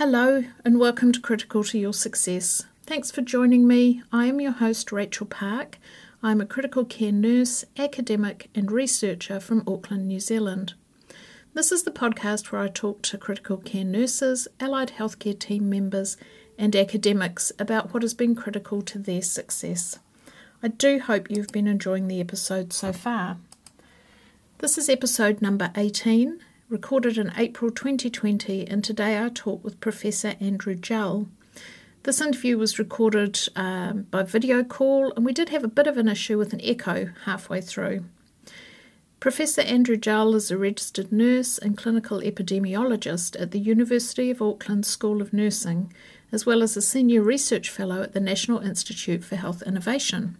Hello, and welcome to Critical to Your Success. Thanks for joining me. I am your host, Rachel Park. I'm a critical care nurse, academic, and researcher from Auckland, New Zealand. This is the podcast where I talk to critical care nurses, allied healthcare team members, and academics about what has been critical to their success. I do hope you've been enjoying the episode so far. This is episode number 18, recorded in April 2020, and today I talk with Professor Andrew Jull. This interview was recorded um, by video call, and we did have a bit of an issue with an echo halfway through. Professor Andrew Jull is a registered nurse and clinical epidemiologist at the University of Auckland School of Nursing, as well as a senior research fellow at the National Institute for Health Innovation.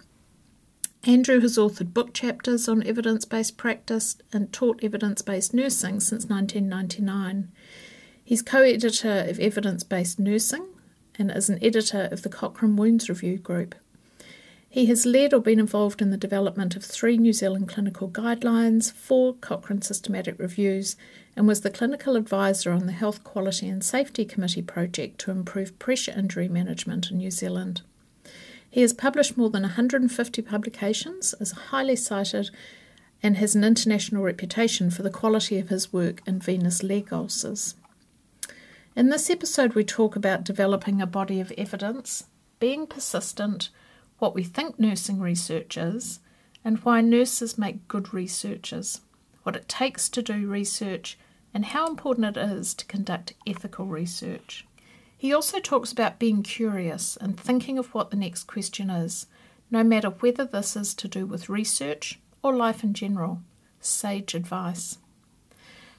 Andrew has authored book chapters on evidence based practice and taught evidence based nursing since 1999. He's co editor of Evidence Based Nursing and is an editor of the Cochrane Wounds Review Group. He has led or been involved in the development of three New Zealand clinical guidelines, four Cochrane systematic reviews, and was the clinical advisor on the Health Quality and Safety Committee project to improve pressure injury management in New Zealand. He has published more than 150 publications, is highly cited, and has an international reputation for the quality of his work in venous leg ulcers. In this episode, we talk about developing a body of evidence, being persistent, what we think nursing research is, and why nurses make good researchers, what it takes to do research, and how important it is to conduct ethical research. He also talks about being curious and thinking of what the next question is, no matter whether this is to do with research or life in general. Sage advice.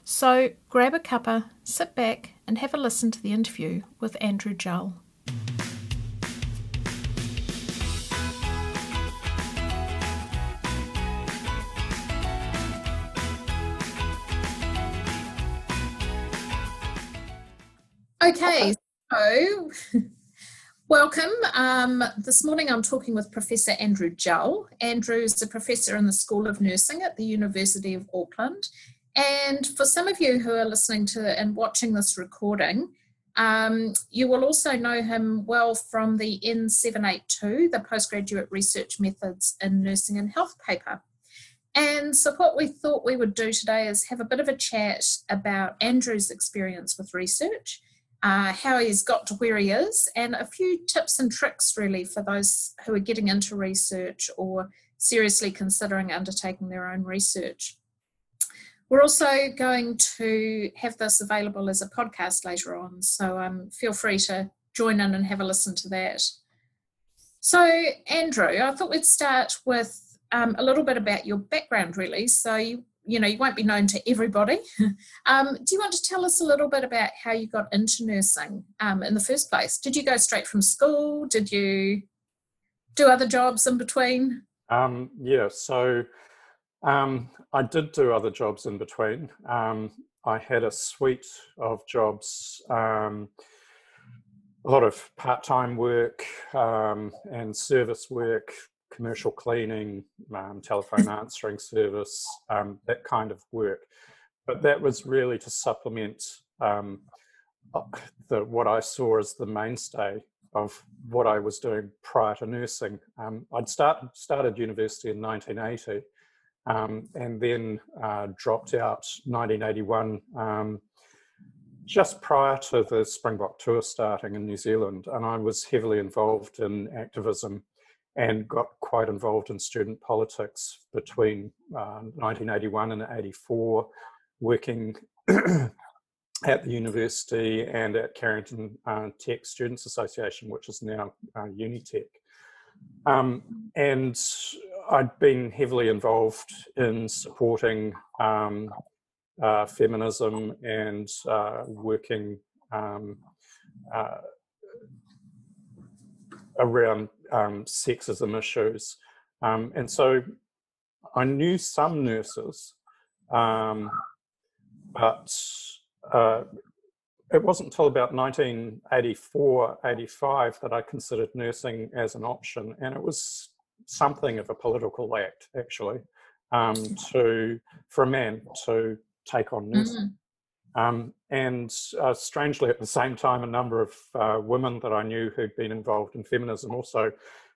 So grab a cuppa, sit back, and have a listen to the interview with Andrew Jull. Okay, so, welcome. Um, this morning I'm talking with Professor Andrew Jull. Andrew is a professor in the School of Nursing at the University of Auckland. And for some of you who are listening to and watching this recording, um, you will also know him well from the N782, the Postgraduate Research Methods in Nursing and Health paper. And so, what we thought we would do today is have a bit of a chat about Andrew's experience with research uh, how he's got to where he is, and a few tips and tricks really for those who are getting into research or seriously considering undertaking their own research. We're also going to have this available as a podcast later on, so um, feel free to join in and have a listen to that. So, Andrew, I thought we'd start with um, a little bit about your background, really. So, you you know you won't be known to everybody. Um, do you want to tell us a little bit about how you got into nursing um, in the first place? Did you go straight from school? Did you do other jobs in between? Um, yeah so um, i did do other jobs in between. Um, i had a suite of jobs um, a lot of part-time work and service work commercial cleaning, um, telephone answering service, um, that kind of work. But that was really to supplement um, uh, the, what I saw as the mainstay of what I was doing prior to nursing. Um, I'd start, started university in 1980 um, and then uh, dropped out 1981 um, just prior to the Springbok tour starting in New Zealand, and I was heavily involved in activism and got quite involved in student politics between uh, 1981 and 84, working at the university and at Carrington uh, Tech Students Association, which is now uh, Unitec. Um, and I'd been heavily involved in supporting um, uh, feminism and uh, working um, uh, around um, sexism issues. Um, and so I knew some nurses, um, but uh, it wasn't until about 1984, 85 that I considered nursing as an option. And it was something of a political act, actually, um, to for a man to take on nursing. Um, and uh, strangely, at the same time, a number of uh, women that I knew who'd been involved in feminism also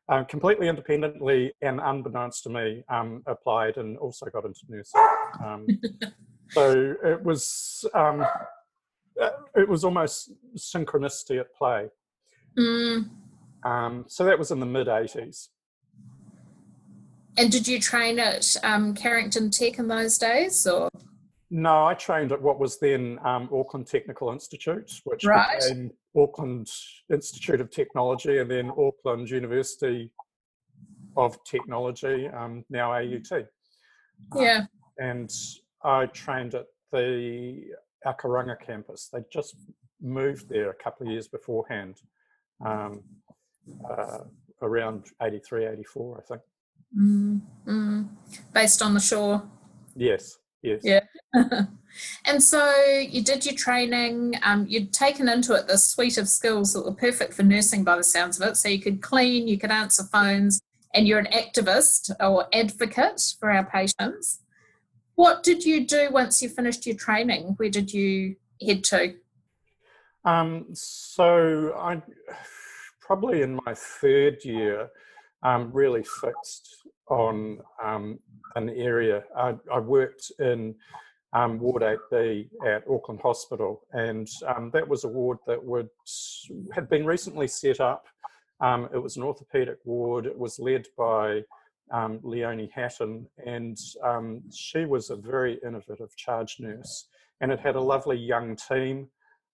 uh, completely independently and unbeknownst to me um, applied and also got into nursing. Um, so it was um, uh, it was almost synchronicity at play. Mm. Um, so that was in the mid 80s. And did you train at um, Carrington Tech in those days, or? No, I trained at what was then um, Auckland Technical Institute, which right. became Auckland Institute of Technology, and then Auckland University of Technology, um, now AUT. Yeah. Uh, and I trained at the Akoranga campus. They just moved there a couple of years beforehand, um, uh, around 83, 84, I think. Mm, mm. Based on the shore. Yes, yes. Yeah. and so you did your training, um, you'd taken into it this suite of skills that were perfect for nursing by the sounds of it. So you could clean, you could answer phones, and you're an activist or advocate for our patients. What did you do once you finished your training? Where did you head to? Um, so I probably in my third year um, really fixed on um, an area. I, I worked in um, Ward 8B at Auckland Hospital, and um, that was a ward that would had been recently set up. Um, it was an orthopaedic ward. It was led by um, Leonie Hatton, and um, she was a very innovative charge nurse. And it had a lovely young team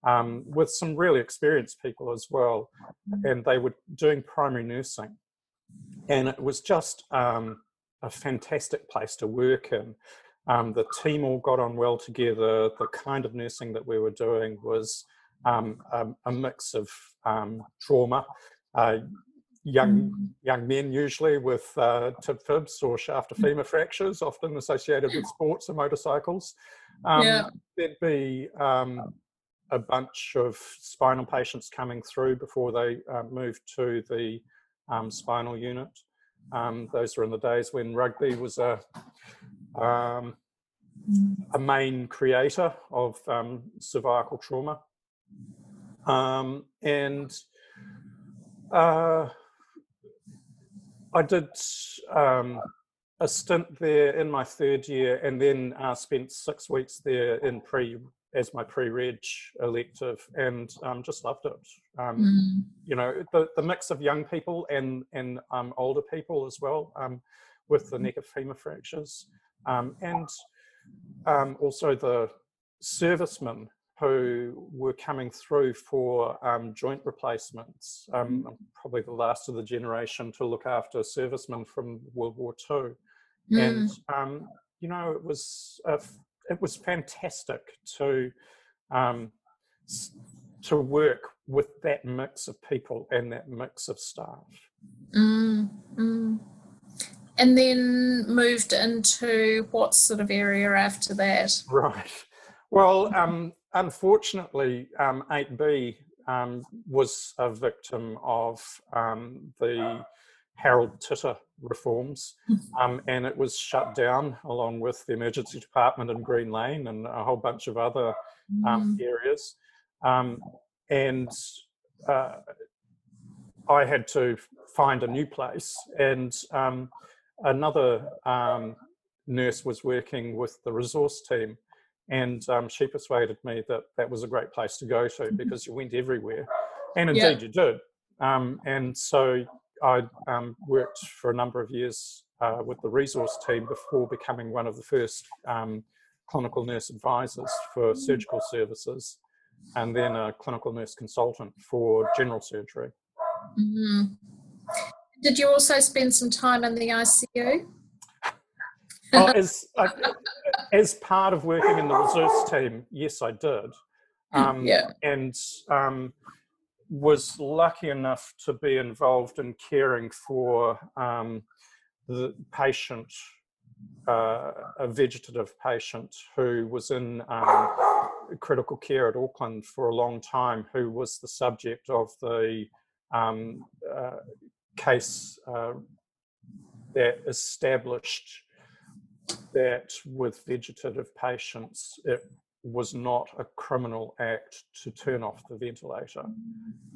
um, with some really experienced people as well. And they were doing primary nursing. And it was just um, a fantastic place to work in. Um, the team all got on well together. The kind of nursing that we were doing was um, a, a, mix of trauma. Uh, young mm. young men usually with uh, tib fibs or shaft of mm. femur fractures, often associated with sports and motorcycles. Um, yeah. There'd be um, a bunch of spinal patients coming through before they uh, moved to the um, spinal unit. Um, those were in the days when rugby was a um, a main creator of um, cervical trauma. and uh, I did um, a stint there in my third year, and then uh, spent six weeks there in pre as my pre-reg elective, and um, just loved it. Um, mm. You know, the, the mix of young people and and um, older people as well, um, with the neck of femur fractures, um, and um, also the servicemen who were coming through for um, joint replacements. Um, mm. probably the last of the generation to look after servicemen from World War II, mm. and um, you know it was it was fantastic to um, to work with that mix of people and that mix of staff. Mm, mm. And then moved into what sort of area after that? Right. Well, um, unfortunately, um, 8B um, was a victim of um, the Harold Titter reforms, um, and it was shut down along with the emergency department in Green Lane and a whole bunch of other um, mm. areas. Um, and uh, I had to find a new place, and um, another nurse was working with the resource team and um, she persuaded me that that was a great place to go to mm-hmm. because you went everywhere. And indeed, you did. Um, and so I um, worked for a number of years uh, with the resource team before becoming one of the first um, clinical nurse advisors for mm. surgical services and then a clinical nurse consultant for general surgery. Mm-hmm. Did you also spend some time in the ICU? well, as as part of working in the resource team, yes, I did. Um, yeah. And um, was lucky enough to be involved in caring for um, the patient, uh, a vegetative patient who was in um, critical care at Auckland for a long time, who was the subject of the um, uh, case uh, that established that with vegetative patients, it was not a criminal act to turn off the ventilator.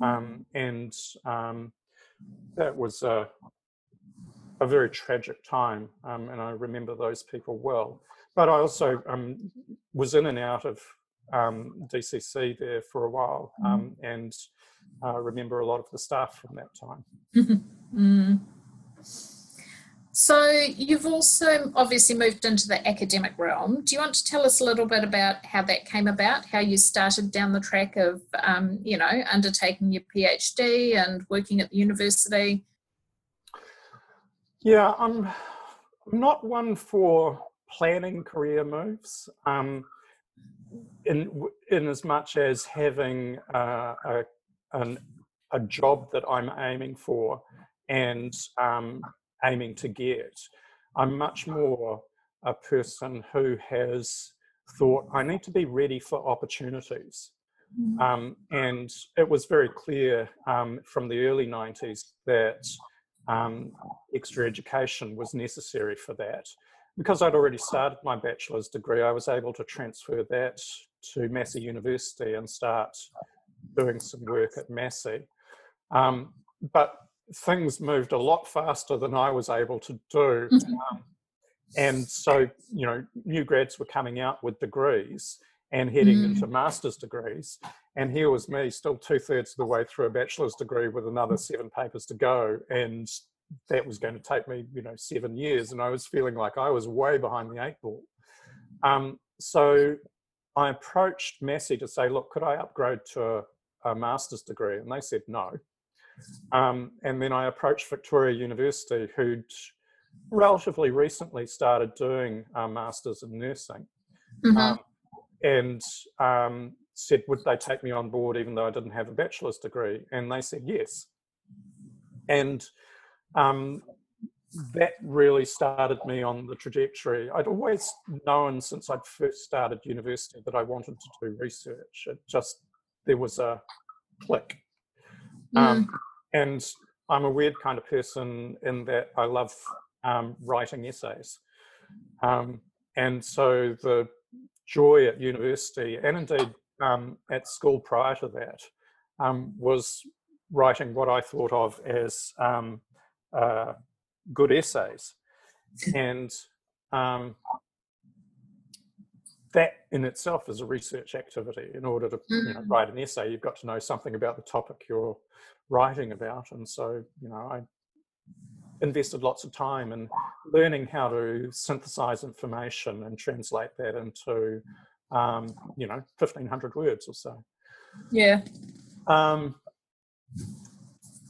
Um, and um, that was a, a, very tragic time. Um, and I remember those people well. But I also um, was in and out of um, DCC there for a while um, and uh, remember a lot of the staff from that time. mm. So you've also obviously moved into the academic realm. Do you want to tell us a little bit about how that came about, how you started down the track of, um, you know, undertaking your PhD and working at the university? Yeah, I'm not one for planning career moves. Um, in in as much as having uh, a an, a job that I'm aiming for and um, aiming to get. I'm much more a person who has thought I need to be ready for opportunities. Mm-hmm. Um, and it was very clear um, from the early 90s that um, extra education was necessary for that. Because I'd already started my bachelor's degree, I was able to transfer that to Massey University and start doing some work at Massey. Um, but things moved a lot faster than I was able to do. Mm-hmm. Um, and so, you know, new grads were coming out with degrees and heading mm. into master's degrees. And here was me, still two thirds of the way through a bachelor's degree with another mm. seven papers to go. And that was going to take me, you know, seven years. And I was feeling like I was way behind the eight ball. Um, so I approached Massey to say, look, could I upgrade to a, master's degree? And they said no. Um, and then I approached Victoria University, who'd relatively recently started doing a master's in nursing, mm-hmm. um, and um, said, would they take me on board even though I didn't have a bachelor's degree? And they said yes. And um, that really started me on the trajectory. I'd always known since I'd first started university that I wanted to do research. It just, there was a click. Mm. Um, and I'm a weird kind of person in that I love um, writing essays. Um, and so the joy at university and indeed um, at school prior to that um, was writing what I thought of as um, uh, good essays. And um, that in itself is a research activity. In order to you know, mm. write an essay, you've got to know something about the topic you're writing about. And so, you know, I invested lots of time in learning how to synthesize information and translate that into, um, you know, 1500 words or so. Yeah. Um,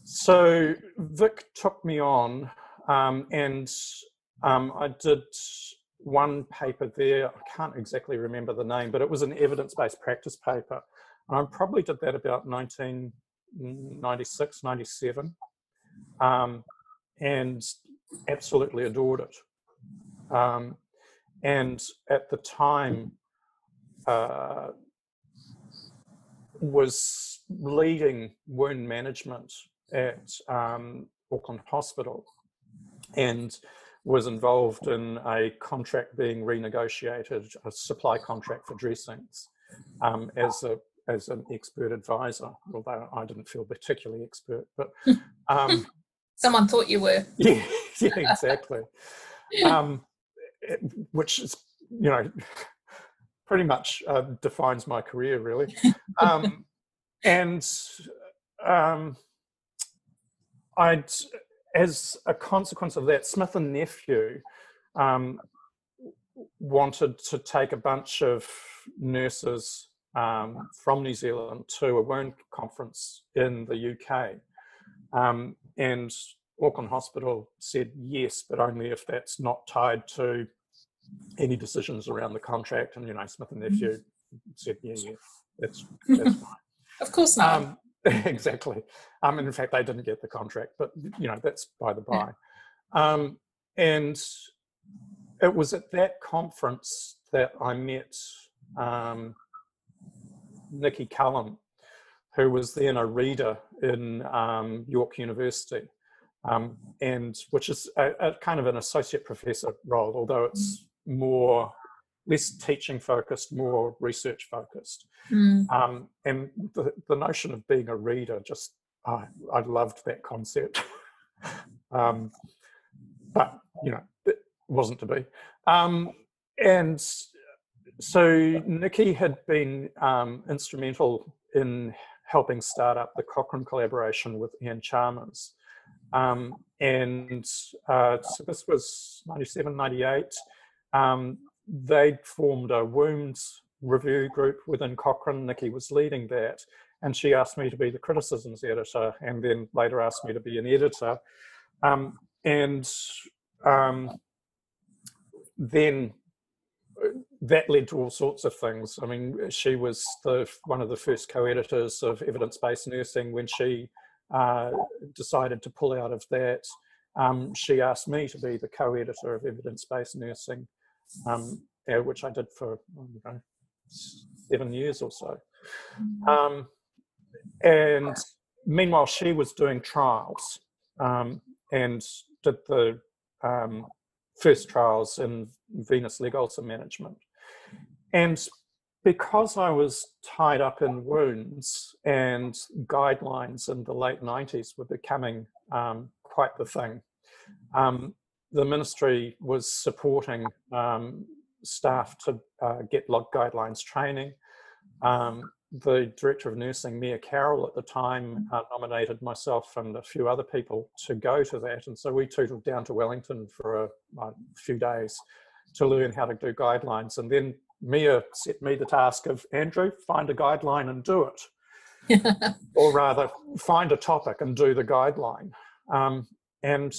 so Vic took me on um, and um, I did one paper there. I can't exactly remember the name, but it was an evidence-based practice paper. And I probably did that about 19, 96, 97, um, and absolutely adored it. Um, and at the time, uh, was leading wound management at um, Auckland Hospital and was involved in a contract being renegotiated, a supply contract for dressings, um, as a as an expert advisor, although I didn't feel particularly expert, but um, someone thought you were. Yeah, yeah, exactly. um, it, which is, you know, pretty much uh, defines my career, really. Um, and um, I'd, as a consequence of that, Smith and Nephew um, wanted to take a bunch of nurses um, from New Zealand to a wound conference in the UK. Um, and Auckland Hospital said yes, but only if that's not tied to any decisions around the contract. And, you know, Smith and Nephew said, yeah, yeah, that's, that's fine. Of course not. Exactly. Um, and in fact, they didn't get the contract, but, you know, that's by the by. Um, and it was at that conference that I met um, Nikki Cullum, who was then a reader in um, York University, um, and which is a, a, kind of an associate professor role, although it's more less teaching focused, more research focused. Mm. Um, and the, the notion of being a reader just, uh, I loved that concept. um, but, you know, it wasn't to be. Um, and so Nikki had been um, instrumental in helping start up the Cochrane collaboration with Iain Chalmers. Um, and uh, so this was 97, 98. Um, they'd formed a wounds review group within Cochrane. Nikki was leading that. And she asked me to be the criticisms editor and then later asked me to be an editor. Um, and um, then uh, that led to all sorts of things. I mean, she was the one of the first co-editors of evidence-based nursing when she uh, decided to pull out of that. Um, she asked me to be the co-editor of evidence-based nursing, um, which I did for know, seven years or so. Mm-hmm. Um, and meanwhile, she was doing trials um, and did the um, first trials in venous leg ulcer management. And because I was tied up in wounds and guidelines in the late 90s were becoming um, quite the thing, um, the ministry was supporting um, staff to uh, get log guidelines training. Um, the director of nursing, Mia Carroll, at the time uh, nominated myself and a few other people to go to that. And so we tootled down to Wellington for a, a few days to learn how to do guidelines. And then Mia set me the task of Andrew, find a guideline and do it. or rather, find a topic and do the guideline. Um, and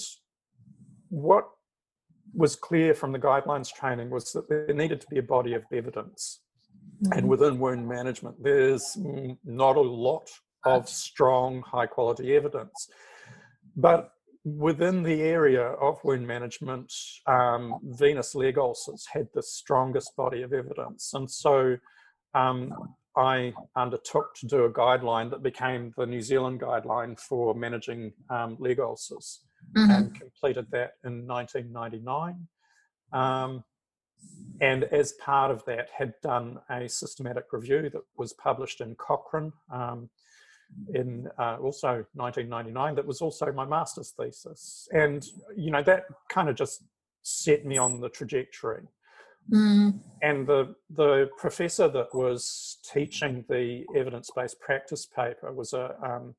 what was clear from the guidelines training was that there needed to be a body of evidence. Mm-hmm. And within wound management, there's not a lot of strong, high quality evidence. But within the area of wound management, um, venous leg ulcers had the strongest body of evidence. And so um, I undertook to do a guideline that became the New Zealand guideline for managing um, leg ulcers mm-hmm. and completed that in 1999. Um, and as part of that, had done a systematic review that was published in Cochrane um, in uh, also 1999 that was also my master's thesis and you know that kind of just set me on the trajectory mm. and the the professor that was teaching the evidence-based practice paper was a um,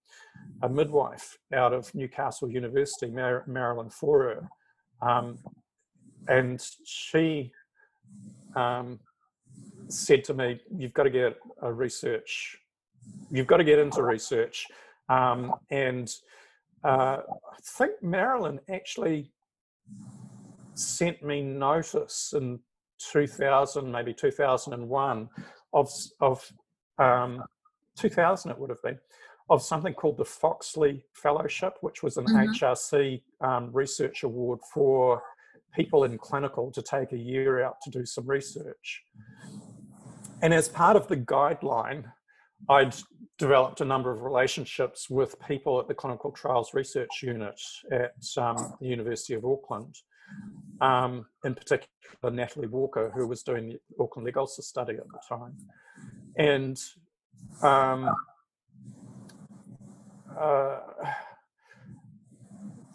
a midwife out of Newcastle University Mar- Marilyn Forer um, and she um, said to me you've got to get a research you've got to get into research. Um, and uh, I think Marilyn actually sent me notice in 2000, maybe 2001, of, of um, 2000 it would have been, of something called the Foxley Fellowship, which was an mm-hmm. HRC um, research award for people in clinical to take a year out to do some research. And as part of the guideline, I'd developed a number of relationships with people at the Clinical Trials Research Unit at um, the University of Auckland, um, in particular Natalie Walker, who was doing the Auckland Leg study at the time. And um, uh,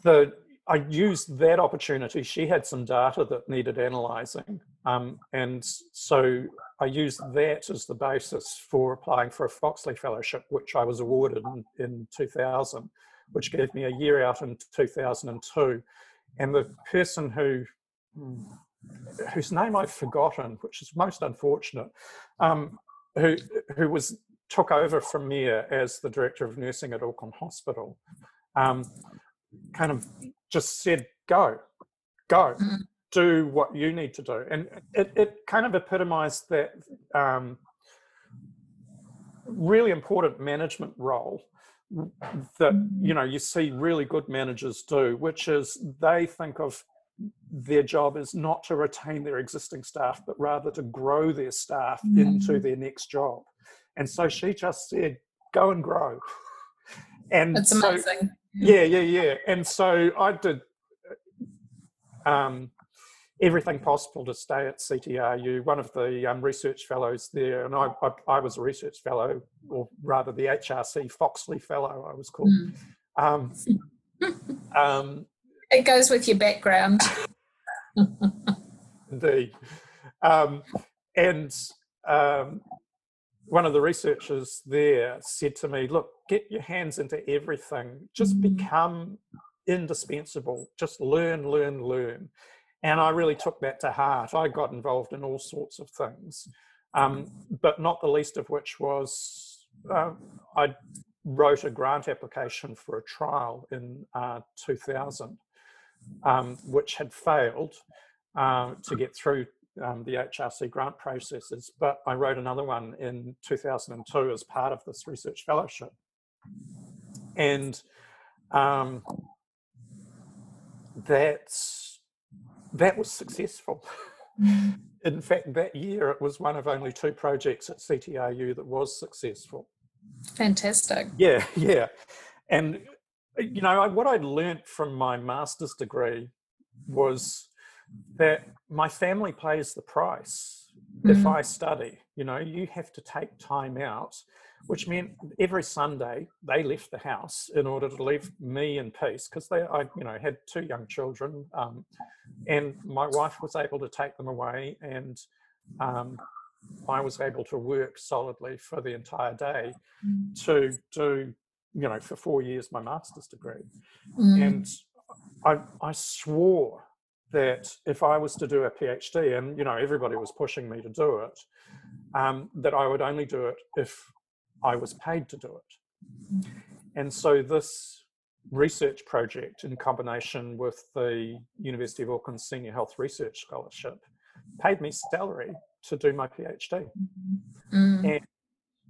the I used that opportunity. She had some data that needed analysing, um, and so I used that as the basis for applying for a Foxley Fellowship, which I was awarded in, in 2000, which gave me a year out in 2002. And the person who whose name I've forgotten, which is most unfortunate, um, who who was took over from me as the director of nursing at Auckland Hospital, um, kind of just said, go, go, mm. do what you need to do. And it, it kind of epitomized that um, really important management role that you know you see really good managers do which is they think of their job is not to retain their existing staff but rather to grow their staff mm. into their next job and so she just said go and grow and that's amazing so, yeah, yeah, yeah. And so I did um, everything possible to stay at CTRU. One of the um, research fellows there, and I, I, I, was a research fellow, or rather the HRC Foxley Fellow, I was called. Mm. Um, um, it goes with your background. indeed. Um, and um, one of the researchers there said to me, look, get your hands into everything, just mm. become indispensable, just learn, learn, learn. And I really took that to heart. I got involved in all sorts of things, um, but not the least of which was uh, I wrote a grant application for a trial in uh, 2000, um, which had failed uh, to get through um, the HRC grant processes, but I wrote another one in 2002 as part of this research fellowship. And um, that's, that was successful. Mm. in fact, that year it was one of only two projects at CTRU that was successful. Fantastic. Yeah, yeah. And, you know, what I'd learnt from my master's degree was that my family pays the price mm-hmm. if I study. You know, you have to take time out, which meant every Sunday they left the house in order to leave me in peace because they, I, you know, had two young children, um, and my wife was able to take them away, and um, I was able to work solidly for the entire day mm. to do, you know, for four years my master's degree, mm. and I, I swore that if I was to do a PhD, and you know everybody was pushing me to do it, um, that I would only do it if I was paid to do it. And so this research project, in combination with the University of Auckland Senior Health Research Scholarship, paid me salary to do my PhD. Mm. And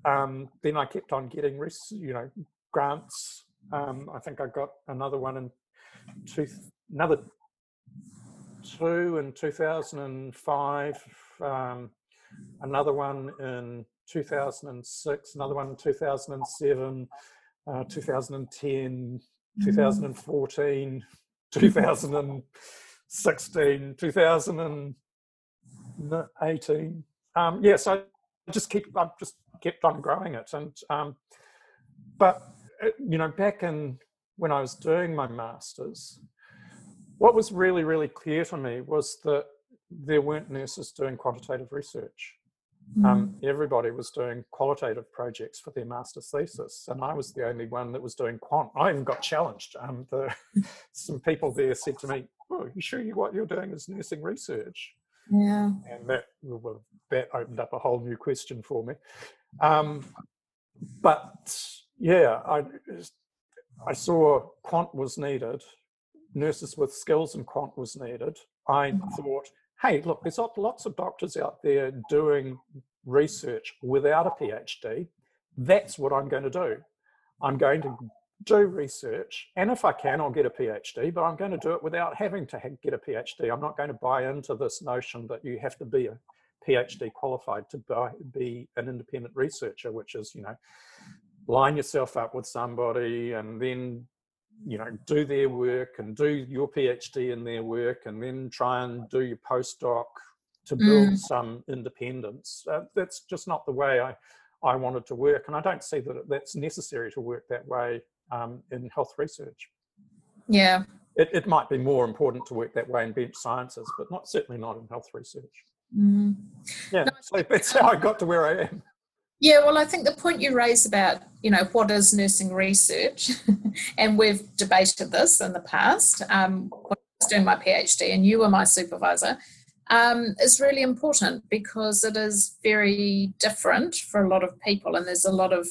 um, then I kept on getting, you know, grants. Um, I think I got another one in two, another two in 2005, um, another one in 2006, another one in 2007, uh, 2010, 2014, 2016, 2018. Um, yeah, so I just keep, I just kept on growing it. And, um, but, uh, you know, back in when I was doing my master's, what was really, really clear to me was that there weren't nurses doing quantitative research. Mm. Um, everybody was doing qualitative projects for their master's thesis, and I was the only one that was doing quant. I even got challenged. Um, the, some people there said to me, "Oh, you sure you what you're doing is nursing research?" Yeah, and that well, that opened up a whole new question for me. Um, but yeah, I I saw quant was needed, nurses with skills in quant was needed, I mm-hmm. thought, hey, look, there's lots of doctors out there doing research without a PhD. That's what I'm going to do. I'm going to do research, and if I can, I'll get a PhD, but I'm going to do it without having to get a PhD. I'm not going to buy into this notion that you have to be a PhD qualified to be an independent researcher, which is, you know, line yourself up with somebody and then you know, do their work and do your PhD in their work and then try and do your postdoc to build mm. some independence. Uh, that's just not the way I, I wanted to work. And I don't see that that's necessary to work that way um, in health research. Yeah. It, it might be more important to work that way in bench sciences, but not certainly not in health research. Mm. Yeah, no, so that's how I got to where I am. Yeah, well, I think the point you raise about, you know, what is nursing research, and we've debated this in the past um, when I was doing my PhD, and you were my supervisor, um, is really important because it is very different for a lot of people, and there's a lot of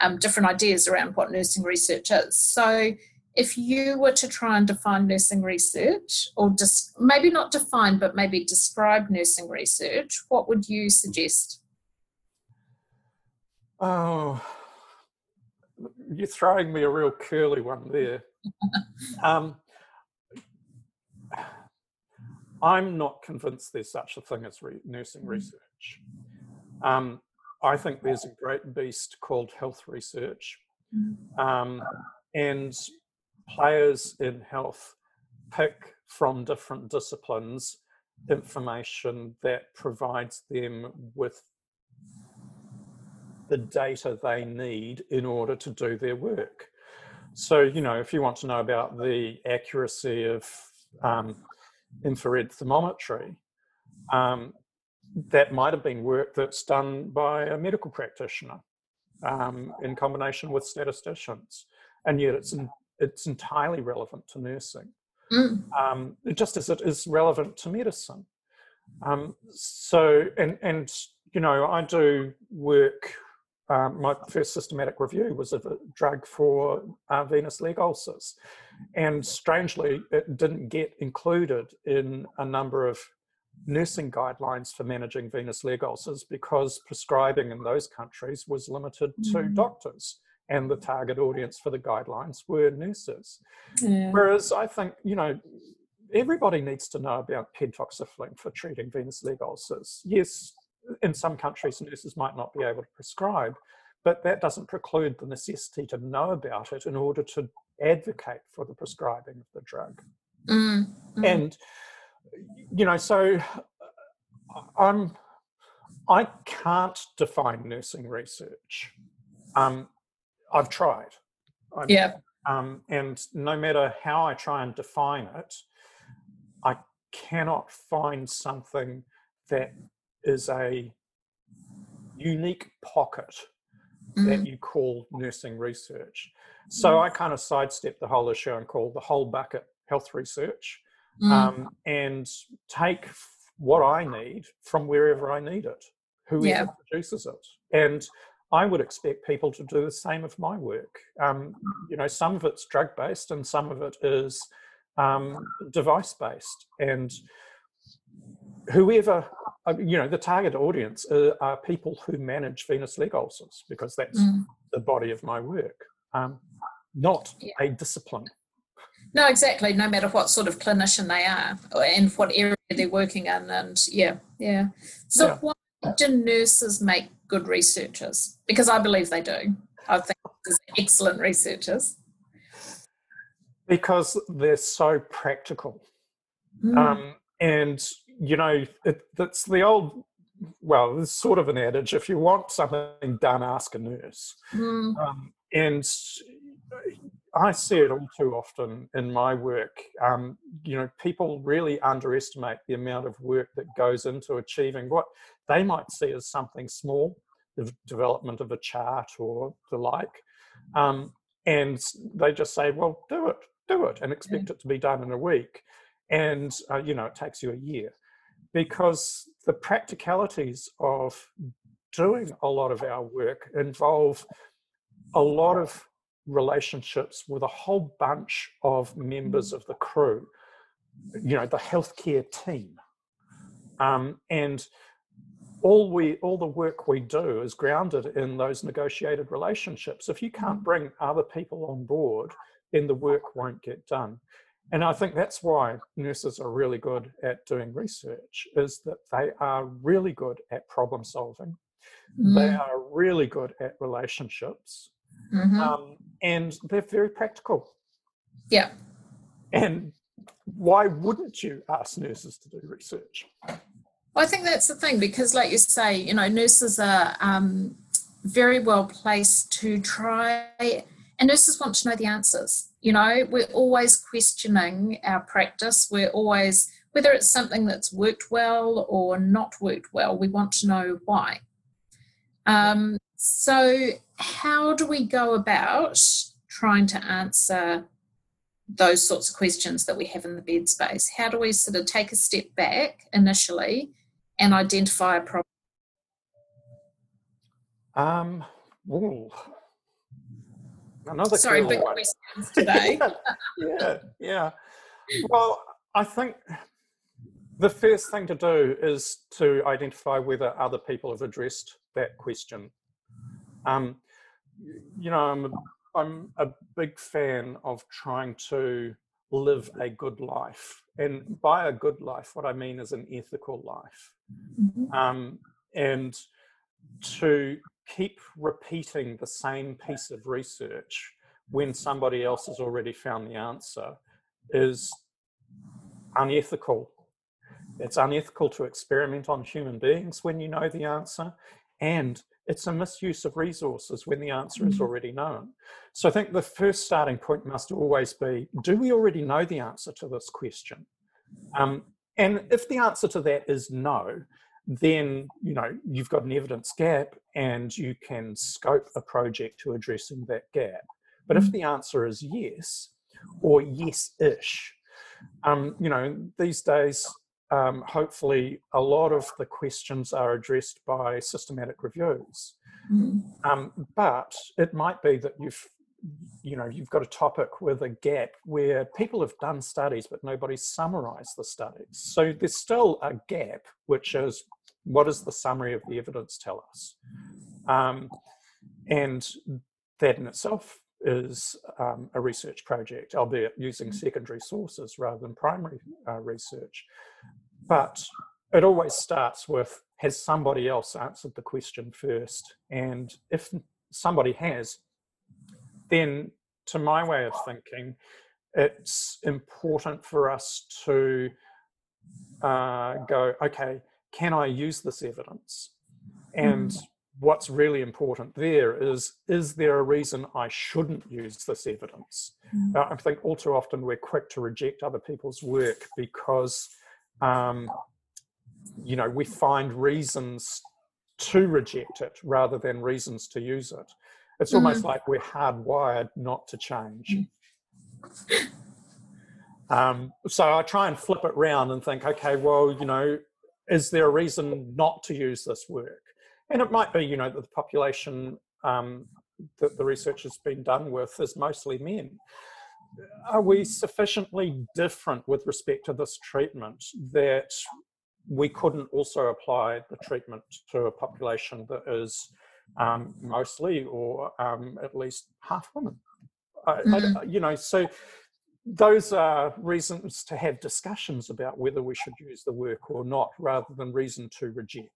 um, different ideas around what nursing research is. So, if you were to try and define nursing research, or just maybe not define, but maybe describe nursing research, what would you suggest? Oh, you're throwing me a real curly one there. um, I'm not convinced there's such a thing as re- nursing mm. research. Um, I think there's a great beast called health research. Mm. Um, and players in health pick from different disciplines information that provides them with the data they need in order to do their work. So, you know, if you want to know about the accuracy of um, infrared thermometry, um, that might have been work that's done by a medical practitioner um, in combination with statisticians, and yet it's in, it's entirely relevant to nursing, mm. um, just as it is relevant to medicine. Um, so, and and you know, I do work. Um, my first systematic review was of a drug for uh, venous leg ulcers, and strangely, it didn't get included in a number of nursing guidelines for managing venous leg ulcers because prescribing in those countries was limited to mm. doctors and the target audience for the guidelines were nurses. Yeah. Whereas I think, you know, everybody needs to know about pentoxifylline for treating venous leg ulcers. Yes, in some countries, nurses might not be able to prescribe, but that doesn't preclude the necessity to know about it in order to advocate for the prescribing of the drug. Mm. Mm. And you know, so uh, I'm I can't define nursing research. Um, I've tried. I'm, yeah. Um, and no matter how I try and define it, I cannot find something that is a unique pocket mm. that you call nursing research. So mm. I kind of sidestep the whole issue and call the whole bucket health research mm. um, and take what I need from wherever I need it, whoever yeah. produces it. And I would expect people to do the same of my work. Um, you know, some of it's drug based and some of it is um, device based. And whoever, you know, the target audience are, are, people who manage venous leg ulcers because that's mm. the body of my work, um, not yeah. a discipline. No, exactly. No matter what sort of clinician they are and what area they're working in, and yeah, yeah. So, yeah. why do nurses make good researchers? Because I believe they do. I think there's excellent researchers. Because they're so practical, mm. um, and you know, it, it's the old. Well, there's sort of an adage: if you want something done, ask a nurse. Mm. Um, and I see it all too often in my work. Um, you know, people really underestimate the amount of work that goes into achieving what they might see as something small, the development of a chart or the like. Um, and they just say, well, do it, do it, and expect it to be done in a week. And, uh, you know, it takes you a year. Because the practicalities of doing a lot of our work involve a lot of relationships with a whole bunch of members of the crew, you know, the healthcare team. Um, and all we all the work we do is grounded in those negotiated relationships. If you can't bring other people on board, then the work won't get done. And I think that's why nurses are really good at doing research, is that they are really good at problem solving. Mm. They are really good at relationships. Mm-hmm. Um, and they're very practical. Yeah. And why wouldn't you ask nurses to do research? Well, I think that's the thing because, like you say, you know, nurses are um, very well placed to try, and nurses want to know the answers. You know, we're always questioning our practice. We're always, whether it's something that's worked well or not worked well, we want to know why. Um, so, how do we go about trying to answer those sorts of questions that we have in the bed space? How do we sort of take a step back initially and identify a problem? Um, ooh. Another Sorry, big one. questions today. yeah, yeah. Well, I think the first thing to do is to identify whether other people have addressed that question um, you know, I'm a, I'm a big fan of trying to live a good life. And by a good life, what I mean is an ethical life. Mm-hmm. Um, and to keep repeating the same piece of research when somebody else has already found the answer is unethical it's unethical to experiment on human beings when you know the answer, and it's a misuse of resources when the answer is mm. already known. So I think the first starting point must always be do we already know the answer to this question? Um, and if the answer to that is no, then you know you've got an evidence gap and you can scope a project to addressing that gap. But if mm. the answer is yes or yes-ish, um, you know these days um, hopefully a lot of the questions are addressed by systematic reviews. Mm. Um, but it might be that you've you know you've got a topic with a gap where people have done studies but nobody's summarized the studies so there's still a gap which is what does the summary of the evidence tell us? Um, and that in itself is um, a research project albeit using secondary sources rather than primary uh, research. But it always starts with has somebody else answered the question first? And if somebody has, then to my way of thinking, it's important for us to uh, go, okay, can I use this evidence? And mm. what's really important there is, is there a reason I shouldn't use this evidence? Mm. Uh, I think all too often we're quick to reject other people's work because um, you know, we find reasons to reject it rather than reasons to use it. It's almost mm-hmm. like we're hardwired not to change. Um, so I try and flip it around and think, okay, well, you know, is there a reason not to use this work? And it might be, you know, that the population um, that the research has been done with is mostly men. Are we sufficiently different with respect to this treatment that we couldn't also apply the treatment to a population that is um, mostly or um, at least half women. Mm-hmm. I, you know, so those are reasons to have discussions about whether we should use the work or not, rather than reason to reject.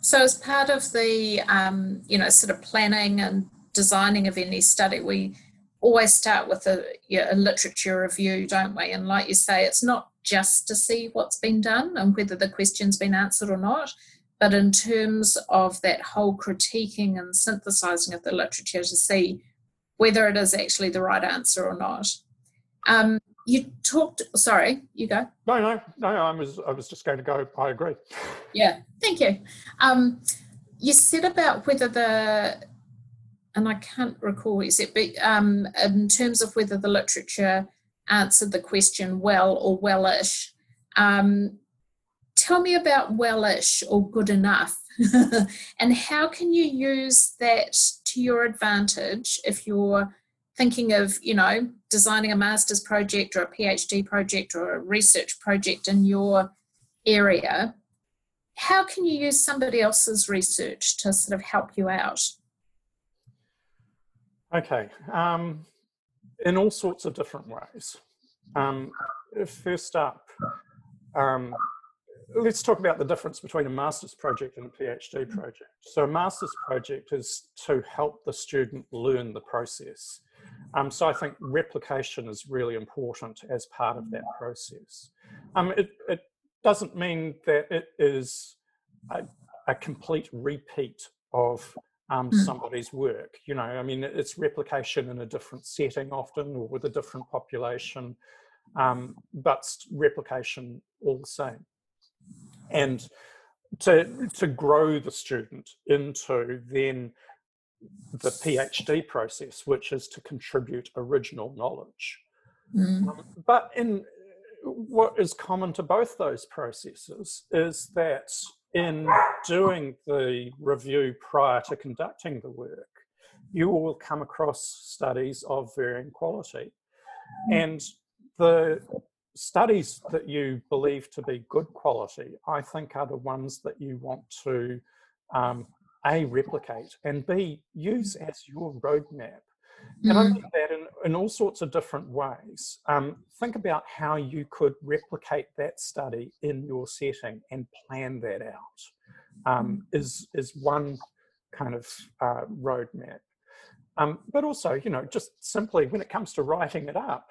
So, as part of the um, you know sort of planning and designing of any study, we always start with a, a literature review, don't we? And like you say, it's not just to see what's been done and whether the question's been answered or not, but in terms of that whole critiquing and synthesizing of the literature to see whether it is actually the right answer or not. Um, you talked. Sorry, you go. No, no, no. I was, I was just going to go. I agree. Yeah, thank you. Um, you said about whether the and I can't recall what you said, but um, in terms of whether the literature answered the question well or wellish, um, tell me about wellish or good enough, and how can you use that to your advantage if you're thinking of, you know, designing a master's project or a PhD project or a research project in your area? How can you use somebody else's research to sort of help you out? Okay, um, in all sorts of different ways. Um, first up, um, let's talk about the difference between a master's project and a PhD project. So a master's project is to help the student learn the process. Um, so I think replication is really important as part of that process. Um, it, it, doesn't mean that it is a, a complete repeat of um, mm. somebody's work. You know, I mean, it's replication in a different setting often or with a different population, um, but replication all the same. And to, to grow the student into then the PhD process, which is to contribute original knowledge. Mm. Um, but in what is common to both those processes is that in doing the review prior to conducting the work, you will come across studies of varying quality. Hmm. And the studies that you believe to be good quality, I think, are the ones that you want to um, A, replicate, and B, use as your roadmap and I mean that in, in all sorts of different ways. Um, think about how you could replicate that study in your setting and plan that out. Um, is is one kind of uh, roadmap. Um, but also, you know, just simply when it comes to writing it up,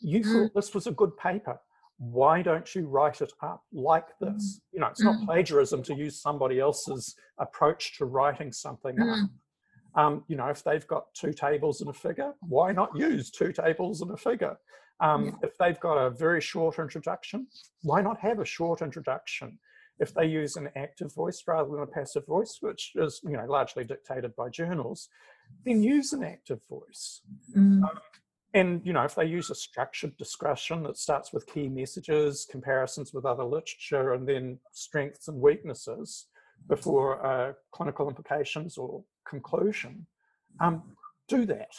you mm. thought this was a good paper. why don't you write it up like this? You know, it's not Mm. plagiarism to use somebody else's approach to writing something up. Mm. Um, you know, if they've got two tables and a figure, why not use two tables and a figure? Um, Yeah. If they've got a very short introduction, why not have a short introduction? If they use an active voice rather than a passive voice, which is you know largely dictated by journals, then use an active voice. Mm. And you know, if they use a structured discussion that starts with key messages, comparisons with other literature, and then strengths and weaknesses before uh, clinical implications or conclusion, um, do that.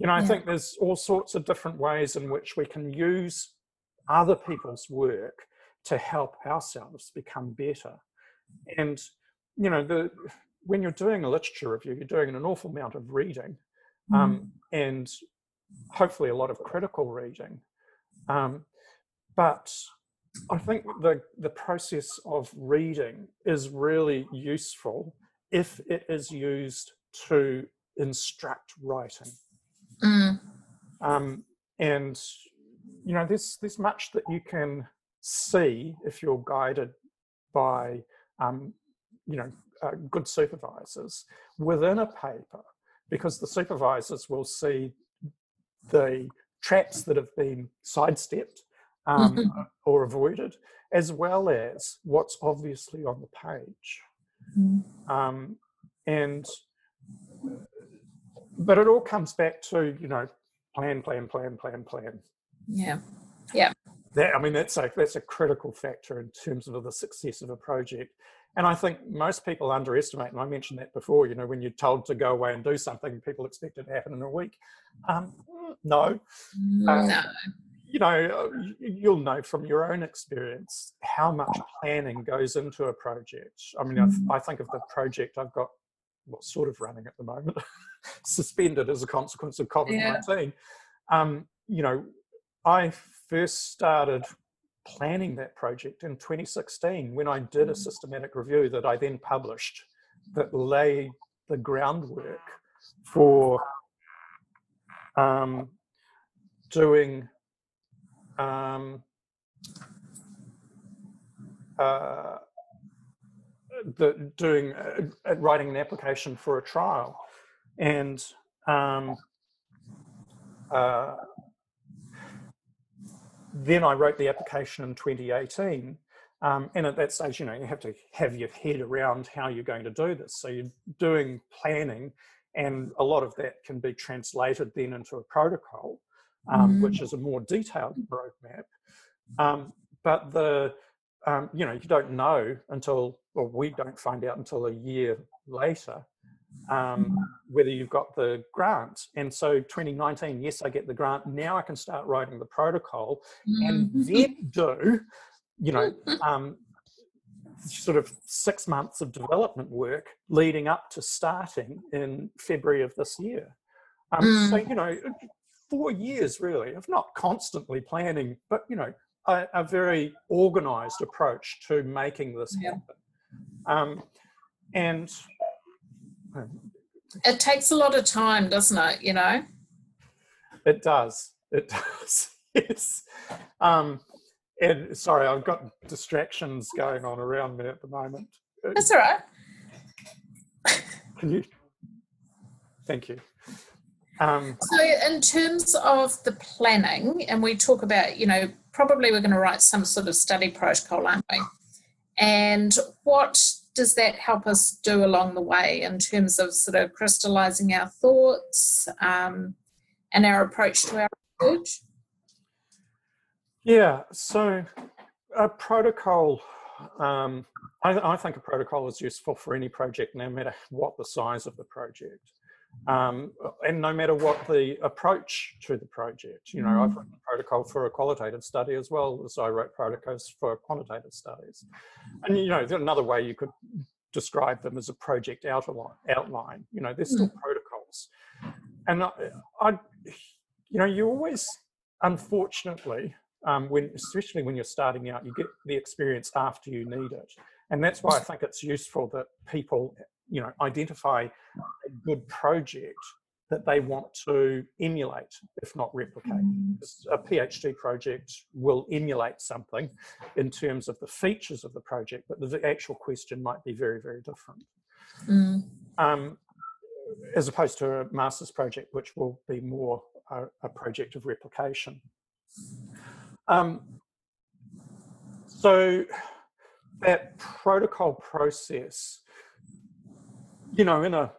You know, I Yeah. think there's all sorts of different ways in which we can use other people's work to help ourselves become better. And you know, the when you're doing a literature review, you're doing an awful amount of reading, um, and hopefully a lot of critical reading. Um, but I think the the process of reading is really useful if it is used to instruct writing. Mm. Um, and you know, there's there's much that you can see if you're guided by um, you know uh, good supervisors within a paper, because the supervisors will see the traps that have been sidestepped um, or avoided, as well as what's obviously on the page. Mm. Um, and but it all comes back to you know plan, plan, plan, plan, plan. Yeah, Yeah. That I mean that's a that's a critical factor in terms of the success of a project. And I think most people underestimate, and I mentioned that before. You know, when you're told to go away and do something, people expect it to happen in a week. Um, no, no. you know, you'll know from your own experience how much planning goes into a project. I mean, Mhm. I, think of the project I've got, well, sort of running at the moment, suspended as a consequence of COVID 19. Um, you know, I first started planning that project in 2016 when I did a Mhm. systematic review that I then published that laid the groundwork for um, doing um, uh, the doing uh, writing an application for a trial, and um, uh, then I wrote the application in 2018. Um, and at that stage, you know, you have to have your head around how you're going to do this. So you're doing planning, and a lot of that can be translated then into a protocol, um, Mm. which is a more detailed roadmap. Um, but the, um, you know, you don't know until, or we don't find out until a year later um, whether you've got the grant. And so 2019, yes, I get the grant. Now I can start writing the protocol and Mhm. then do, you know, um, sort of six months of development work leading up to starting in February of this year. Um, So, you know, four years really of not constantly planning, but, you know, a, a very organized approach to making this Yeah. happen. Um, and It takes a lot of time, doesn't it? You know? It does. It does. yes. Um, and sorry, I've got distractions going on around me at the moment. That's all right. Can you? Thank you. Um, So, in terms of the planning, and we talk about, you know, probably we're going to write some sort of study protocol, aren't we? And what does that help us do along the way in terms of sort of crystallizing our thoughts um, and our approach to our research? yeah. So a protocol. Um, I, I think a protocol is useful for any project, no matter what the size of the project. Um, and no matter what the approach to the project, you know, I've written a protocol for a qualitative study as well as I wrote protocols for quantitative studies. And, you know, another way you could describe them as a project outline, outline. you know, they're still protocols. And I, I, you know, you always, unfortunately, um, when, especially when you're starting out, you get the experience after you need it. And that's why I think it's useful that people, you know, identify a good project that they want to emulate, if not replicate. Mm. A PhD project will emulate something in terms of the features of the project, but the actual question might be very, very different. Mm. Um, as opposed to a master's project, which will be more a, a project of replication. Um, so that protocol process, you know, in a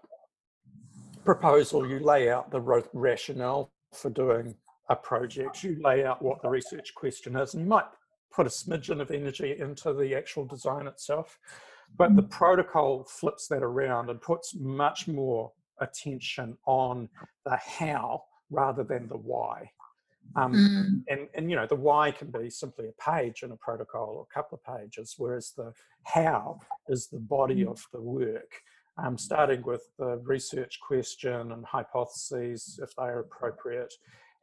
proposal, you lay out the rationale for doing a project, you lay out what the research question is, and you might put a smidgen of energy into the actual design itself. But the protocol flips that around and puts much more attention on the how rather than the why. Um, Mm. and, and, you know, the why can be simply a page in a protocol or a couple of pages, whereas the how is the body of the work, um, starting with the research question and hypotheses, if they are appropriate,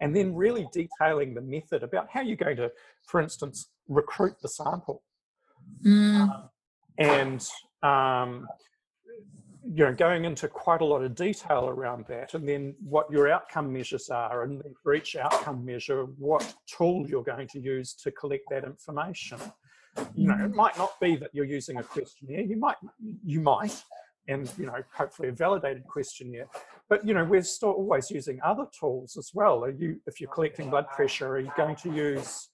and then really detailing the method about how you're going to, for instance, recruit the sample. Mm. And um, you know, going into quite a lot of detail around that, and then what your outcome measures are, and then for each outcome measure, what tool you're going to use to collect that information. You know, it might not be that you're using a questionnaire. You might, you might, and you know, hopefully a validated questionnaire. But you know, we're still always using other tools as well. Are you, if you're collecting blood pressure, are you going to use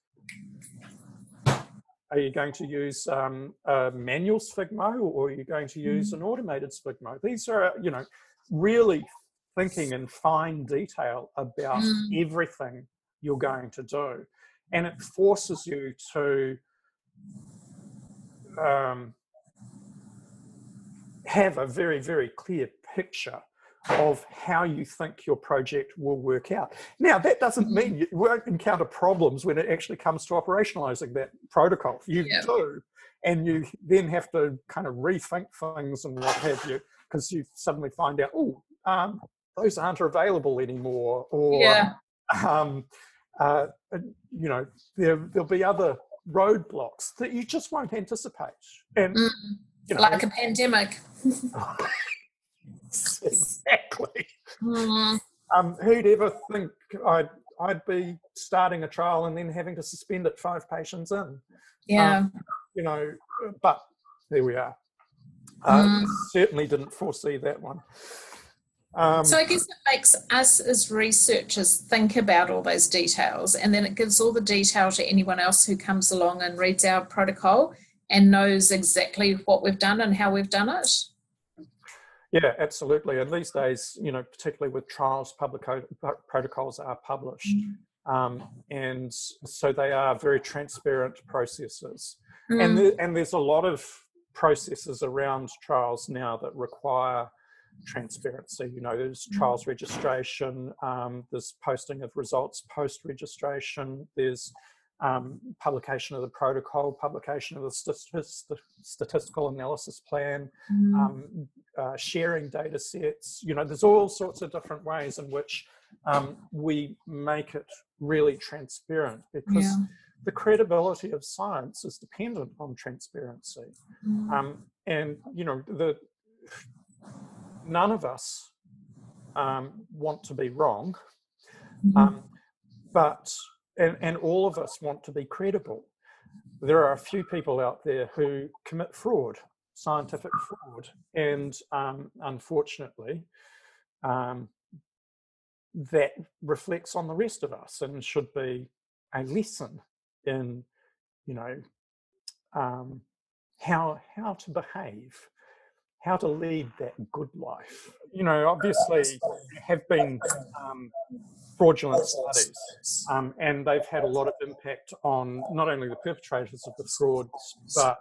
are you going to use um, a manual sphygmo or are you going to use an automated sphygmo? These are, you know, really thinking in fine detail about Mm. everything you're going to do. And it forces you to um, have a very, very clear picture of how you think your project will work out. Now, that doesn't mean you won't encounter problems when it actually comes to operationalizing that protocol. You Yeah. do. And you then have to kind of rethink things and what have you, because you suddenly find out, oh, um, those aren't available anymore. Or, Yeah. um, uh, you know, there, there'll be other roadblocks that you just won't anticipate. And, Mm. You know, Like a pandemic. exactly. Mm. Um, who'd ever think I'd I'd be starting a trial and then having to suspend it five patients in? Yeah. You know, but there we are. Uh, Mm. Certainly didn't foresee that one. Um, So I guess it makes us as researchers think about all those details and then it gives all the detail to anyone else who comes along and reads our protocol and knows exactly what we've done and how we've done it. yeah, absolutely. And these days, you know, particularly with trials, public protocols are published. Um, and so they are very transparent processes. and Mm. the, and there's a lot of processes around trials now that require transparency. You know, there's trials registration, um, there's posting of results post registration, there's um, publication of the protocol, publication of the st- statistical analysis plan, Mm. um, uh, sharing data sets. You know, there's all sorts of different ways in which um, we make it really transparent because Yeah. the credibility of science is dependent on transparency. Mm. Um, and you know, the none of us um, want to be wrong, um, but and, and all of us want to be credible. There are a few people out there who commit fraud, scientific fraud, and um, unfortunately, um, that reflects on the rest of us and should be a lesson in, you know, um, how how to behave, how to lead that good life. You know, obviously, have been um, fraudulent studies, um, and they've had a lot of impact on not only the perpetrators of the frauds, but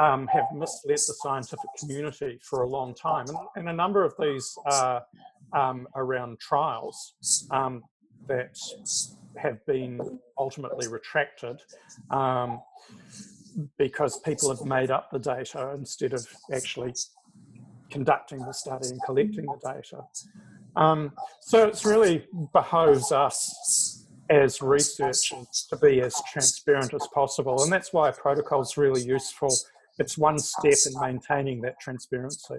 um, have misled the scientific community for a long time. And, and a number of these are um, around trials um, that have been ultimately retracted um, because people have made up the data instead of actually conducting the study and collecting the data. Um, so it's really behoves us as researchers to be as transparent as possible, and that's why a protocol is really useful it's one step in maintaining that transparency.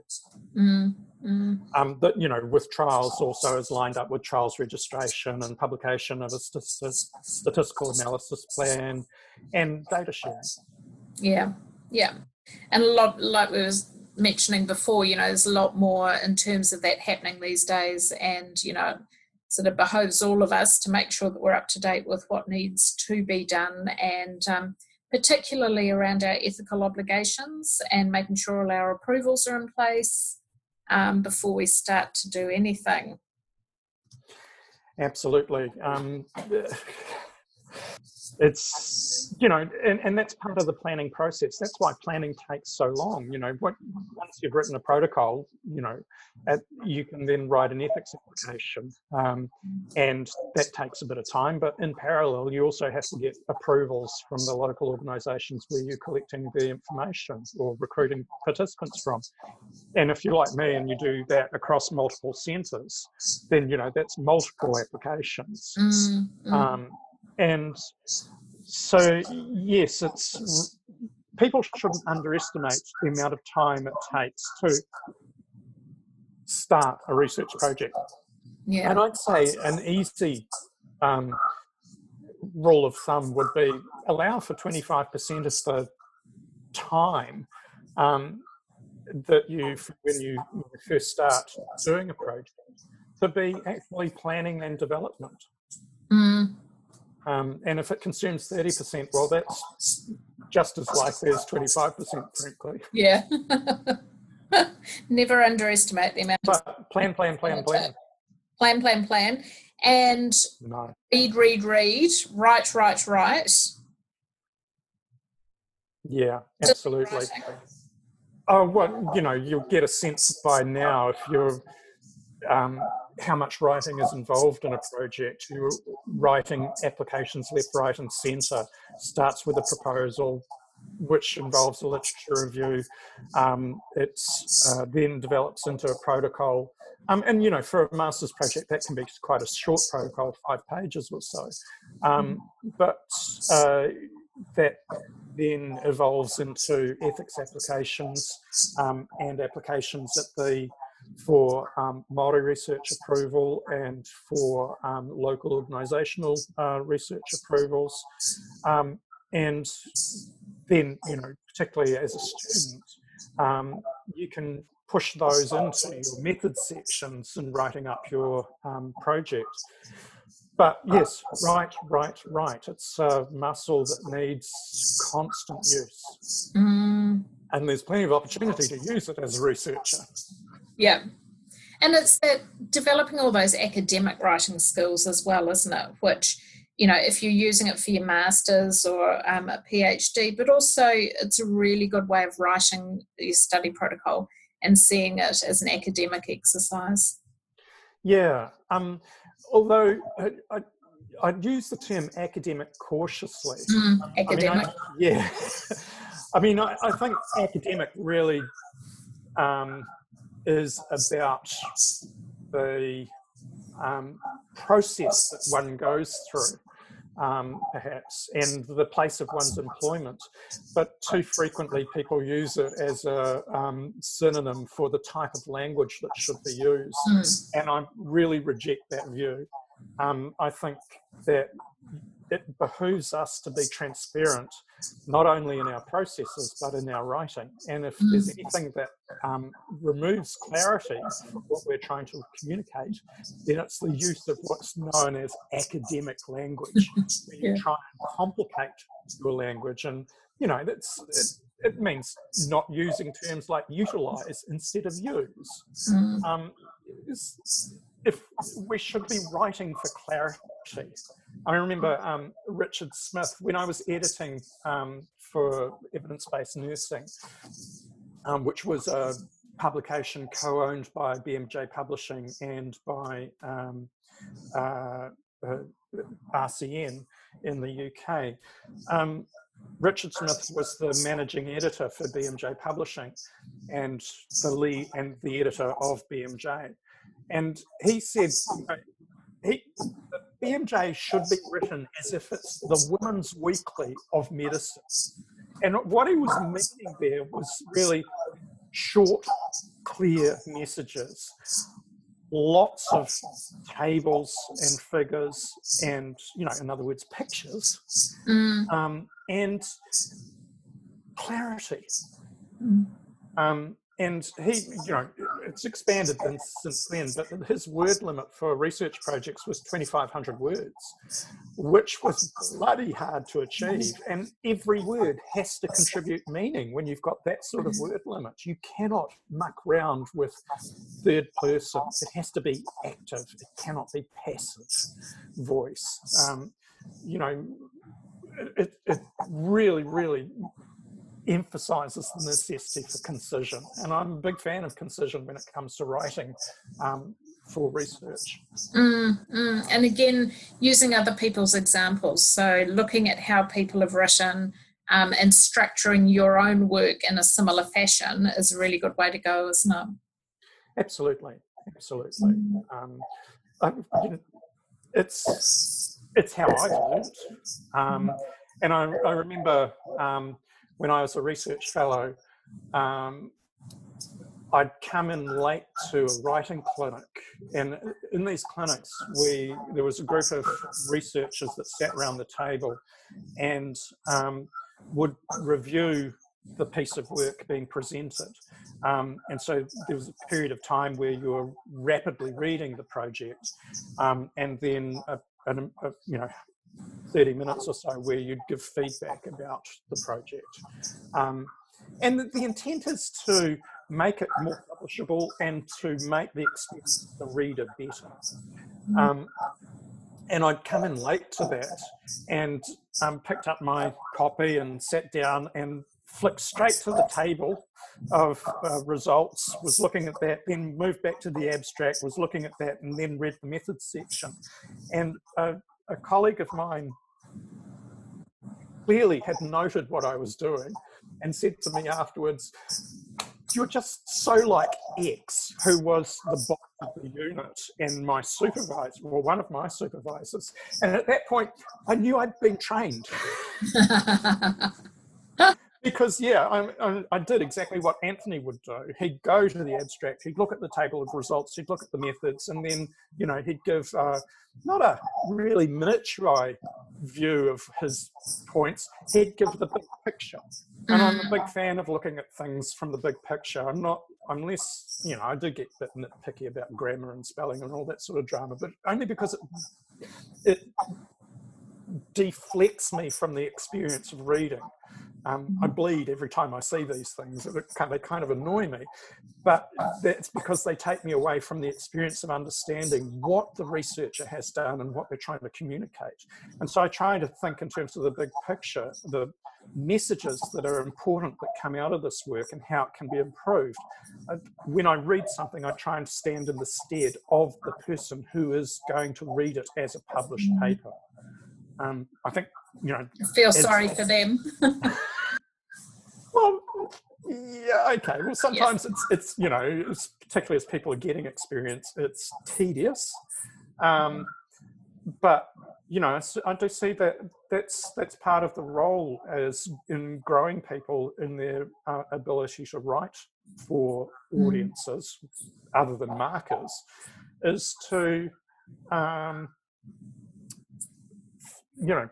Mm, mm. Um, that you know, with trials also is lined up with trials registration and publication of a statistical analysis plan and data sharing. Yeah, yeah, and a lot like we was mentioning before, you know, there's a lot more in terms of that happening these days, and you know, sort of behoves all of us to make sure that we're up to date with what needs to be done and. Um, particularly around our ethical obligations and making sure all our approvals are in place um, before we start to do anything. Absolutely. Um, it's you know and, and that's part of the planning process. That's why planning takes so long you know. What, once you've written a protocol you know at, you can then write an ethics application um, and that takes a bit of time but in parallel you also have to get approvals from the local organizations where you're collecting the information or recruiting participants from. And if you're like me and you do that across multiple centers then you know that's multiple applications. Mm, mm. Um, and so yes it's people shouldn't underestimate the amount of time it takes to start a research project yeah and i'd say an easy um, rule of thumb would be allow for 25% of the time um, that you when you first start doing a project to be actually planning and development. Um, and if it consumes 30%, well, that's just as likely as 25%, frankly. Yeah. Never underestimate the amount but plan, plan, plan, plan. Plan, plan, plan. And no. read, read, read, write, write, write. Yeah, absolutely. Oh, well, you know, you'll get a sense by now if you're um, how much writing is involved in a project. You're writing applications left, right, and centre. Starts with a proposal, which involves a literature review. Um, it uh, then develops into a protocol. Um, and you know, for a master's project, that can be quite a short protocol, five pages or so. Um, but uh, that then evolves into ethics applications um, and applications at the for um, Māori research approval and for um, local organisational uh, research approvals. Um, and then, you know, particularly as a student, um, you can push those into your method sections in writing up your um, project. But yes, right, right, right. It's a muscle that needs constant use. Mm. And there's plenty of opportunity to use it as a researcher. Yeah. And it's that developing all those academic writing skills as well, isn't it? Which, you know, if you're using it for your master's or um, a PhD, but also it's a really good way of writing your study protocol and seeing it as an academic exercise. Yeah. Um, although I, I, I'd use the term academic cautiously. Mm, academic. I mean, I, yeah. I mean, I, I think academic really um, is about the um, process that one goes through, um, perhaps, and the place of one's employment. But too frequently, people use it as a um, synonym for the type of language that should be used. Mm. And I really reject that view. Um, I think that it behooves us to be transparent, not only in our processes, but in our writing. And if mm. there's anything that um, removes clarity from what we're trying to communicate, then it's the use of what's known as academic language, where you yeah. try and complicate your language. And, you know, that's, it, it means not using terms like utilize instead of use. Mm. Um, if we should be writing for clarity. I remember um, Richard Smith, when I was editing um, for Evidence Based Nursing, um, which was a publication co owned by BMJ Publishing and by um, uh, uh, RCN in the UK. Um, Richard Smith was the managing editor for BMJ Publishing and the lead and the editor of BMJ. And he said, he, BMJ should be written as if it's the Women's Weekly of medicine. and what he was meaning there was really short, clear messages lots of tables and figures and you know in other words pictures mm. um, and clarity mm. um, and he, you know, it's expanded since then, but his word limit for research projects was 2,500 words, which was bloody hard to achieve. And every word has to contribute meaning when you've got that sort of word limit. You cannot muck around with third person. It has to be active. It cannot be passive voice. Um, you know, it, it really, really emphasizes the necessity for concision. And I'm a big fan of concision when it comes to writing um, for research. Mm, mm. And again, using other people's examples. So looking at how people have written um, and structuring your own work in a similar fashion is a really good way to go, isn't it? Absolutely. Absolutely. Mm. Um, I, you know, it's it's how I do it. Um, and I, I remember um, when I was a research fellow, um, I'd come in late to a writing clinic, and in these clinics, we there was a group of researchers that sat around the table and um, would review the piece of work being presented. Um, and so there was a period of time where you were rapidly reading the project, um, and then a, a, a, you know 30 minutes or so where you'd give feedback about the project. Um, and the, the, intent is to make it more publishable and to make the experience of the reader better. Um, and I'd come in late to that and um, picked up my copy and sat down and flicked straight to the table of uh, results, was looking at that, then moved back to the abstract, was looking at that, and then read the methods section. And uh, a colleague of mine clearly had noted what I was doing and said to me afterwards, You're just so like X, who was the boss of the unit and my supervisor, or one of my supervisors. And at that point, I knew I'd been trained. because yeah, I, I, did exactly what Anthony would do. He'd go to the abstract, he'd look at the table of results, he'd look at the methods, and then you know he'd give uh, not a really miniaturized view of his points. He'd give the big picture, and I'm a big mm. fan of looking at things from the big picture. I'm not. I'm less, you know, I do get a bit nitpicky about grammar and spelling and all that sort of drama, but only because it, it deflects me from the experience of reading. Um, I bleed every time I see these things. They kind of annoy me, but that's because they take me away from the experience of understanding what the researcher has done and what they're trying to communicate. And so I try to think in terms of the big picture, the messages that are important that come out of this work and how it can be improved. When I read something, I try and stand in the stead of the person who is going to read it as a published paper. Um, I think you know. Feel sorry for them. well, yeah, okay. Well, sometimes yes. it's it's you know, it's, particularly as people are getting experience, it's tedious. Um, but you know, I do see that that's that's part of the role as in growing people in their uh, ability to write for mm. audiences mm. other than markers, is to um, you know,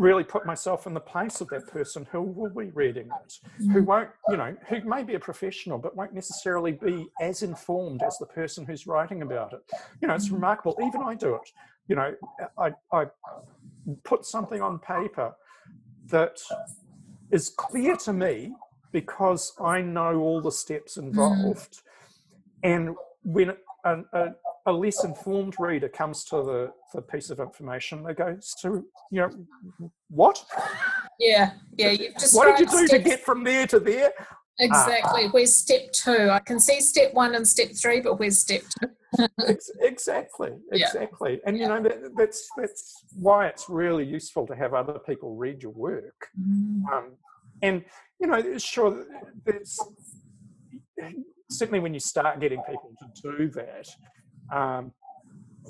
really put myself in the place of that person who will be reading it, who mm. won't, you know, who may be a professional but won't necessarily be as informed as the person who's writing about it. You know, it's mm. remarkable. Even I do it. You know, I, I put something on paper that is clear to me because I know all the steps mm. involved. And when a, a, a less informed reader comes to the, the piece of information, they go, so, you know, what? Yeah, yeah. You've just what did you do to get from there to there? Exactly. Uh, where's step two? I can see step one and step three, but where's step two? exactly, exactly. Yeah. And you know that, that's that's why it's really useful to have other people read your work. Mm. Um, and you know, sure, there's certainly when you start getting people to do that, um,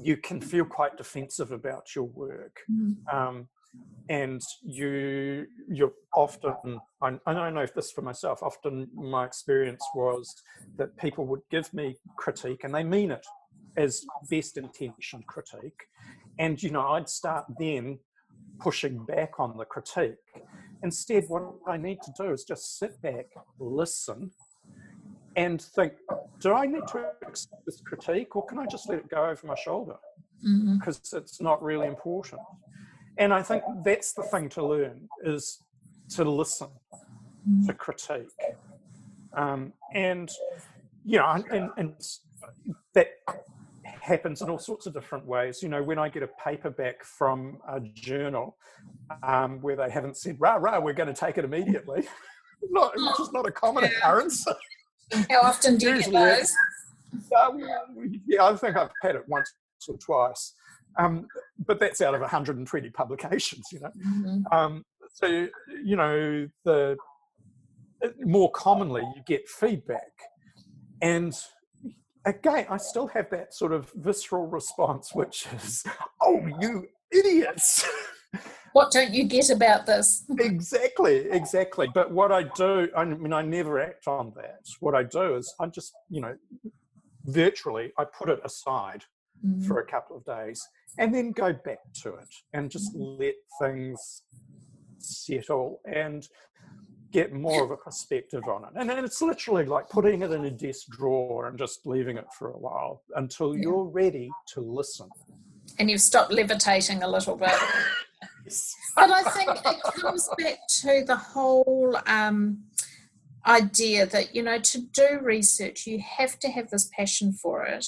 you can feel quite defensive about your work. Mm. Um, and you you're often I, I know this for myself often my experience was that people would give me critique and they mean it as best intention critique and you know i'd start then pushing back on the critique instead what i need to do is just sit back listen and think do i need to accept this critique or can i just let it go over my shoulder because mm-hmm. it's not really important and I think that's the thing to learn is to listen to critique. Um, and, you know, and, and that happens in all sorts of different ways. You know, when I get a paperback from a journal um, where they haven't said, rah, rah, we're going to take it immediately, not, which is not a common yeah. occurrence. How often do you get those? Um, yeah, I think I've had it once or twice. Um, but that's out of 120 publications, you know. Mm-hmm. Um, so, you know, the more commonly you get feedback. And again, I still have that sort of visceral response, which is, oh, you idiots. What don't you get about this? exactly, exactly. But what I do, I mean, I never act on that. What I do is I just, you know, virtually, I put it aside mm-hmm. for a couple of days and then go back to it and just mm-hmm. let things settle and get more of a perspective on it. And, and it's literally like putting it in a desk drawer and just leaving it for a while until yeah. you're ready to listen. And you've stopped levitating a little bit. but I think it comes back to the whole um, idea that, you know, to do research, you have to have this passion for it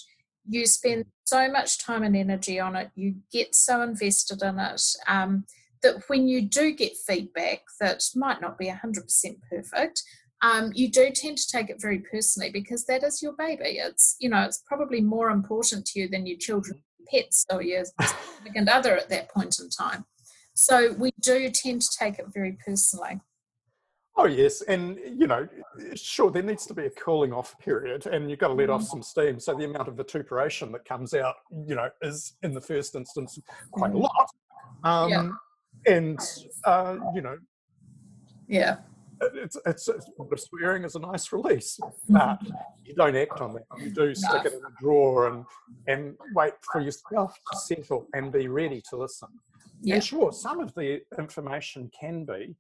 you spend so much time and energy on it, you get so invested in it um, that when you do get feedback that might not be 100% perfect, um, you do tend to take it very personally because that is your baby. It's you know it's probably more important to you than your children, pets, or your significant other at that point in time. So we do tend to take it very personally. Oh yes, and you know, sure, there needs to be a cooling off period, and you've got to let off some steam. So the amount of vituperation that comes out, you know, is in the first instance quite a mm. lot. Um, yeah. And uh, you know, yeah, it's, it's, it's swearing is a nice release, but you don't act on that. You do stick no. it in a drawer and and wait for yourself to settle and be ready to listen. Yeah. And sure, some of the information can be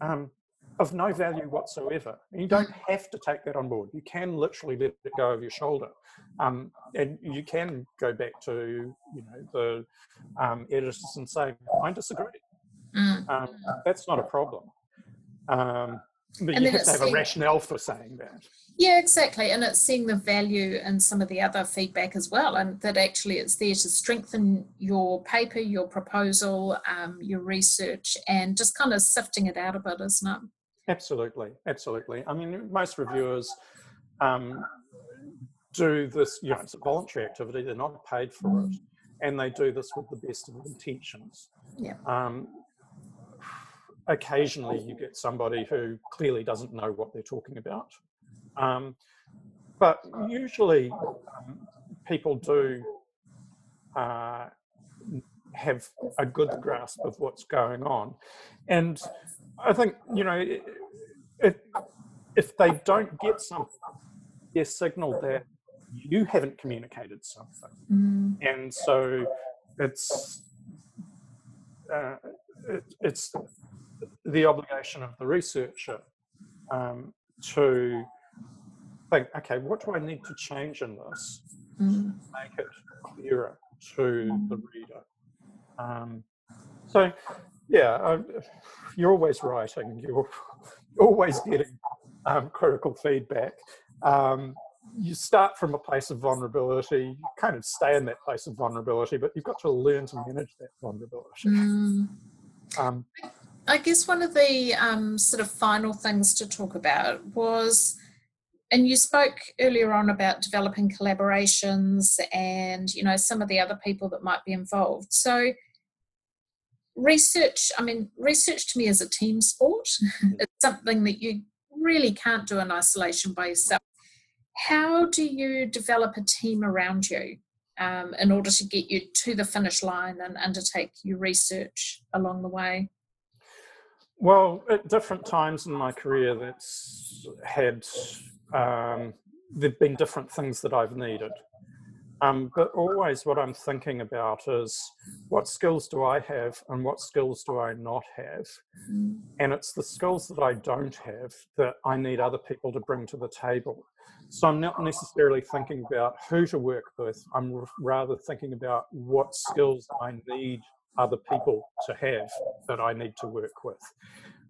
um, of no value whatsoever. You don't have to take that on board. You can literally let it go over your shoulder. Um, and you can go back to, you know, the um, editors and say, I disagree. Mm. Um, that's not a problem. But and you have to have a rationale for saying that. Yeah, exactly. And it's seeing the value in some of the other feedback as well, and that actually it's there to strengthen your paper, your proposal, um, your research, and just kind of sifting it out a bit, isn't it? Absolutely, absolutely. I mean, most reviewers um, do this, you know, it's a voluntary activity, they're not paid for mm. it, and they do this with the best of intentions. Yeah. Um, occasionally, you get somebody who clearly doesn't know what they're talking about um, but usually, um, people do uh, have a good grasp of what's going on. And I think, you know, if, if they don't get something, they're signaled that you haven't communicated something. Mm. And so it's, uh, it, it's the obligation of the researcher um, to think, okay, what do I need to change in this mm. to make it clearer to the reader? Um, so, yeah, I, you're always writing, you're, always getting um, critical feedback. Um, you start from a place of vulnerability, you kind of stay in that place of vulnerability, but you've got to learn to manage that vulnerability. Mm. Um, I guess one of the um, sort of final things to talk about was and you spoke earlier on about developing collaborations and you know some of the other people that might be involved. So research i mean research to me is a team sport. It's something that you really can't do in isolation by yourself. How do you develop a team around you um, in order to get you to the finish line and undertake your research along the way? Well, at different times in my career, that's had um, there've been different things that I've needed. Um, but always what I'm thinking about is what skills do I have and what skills do I not have? Mm. And it's the skills that I don't have that I need other people to bring to the table. So I'm not necessarily thinking about who to work with, I'm rather thinking about what skills I need other people to have that I need to work with.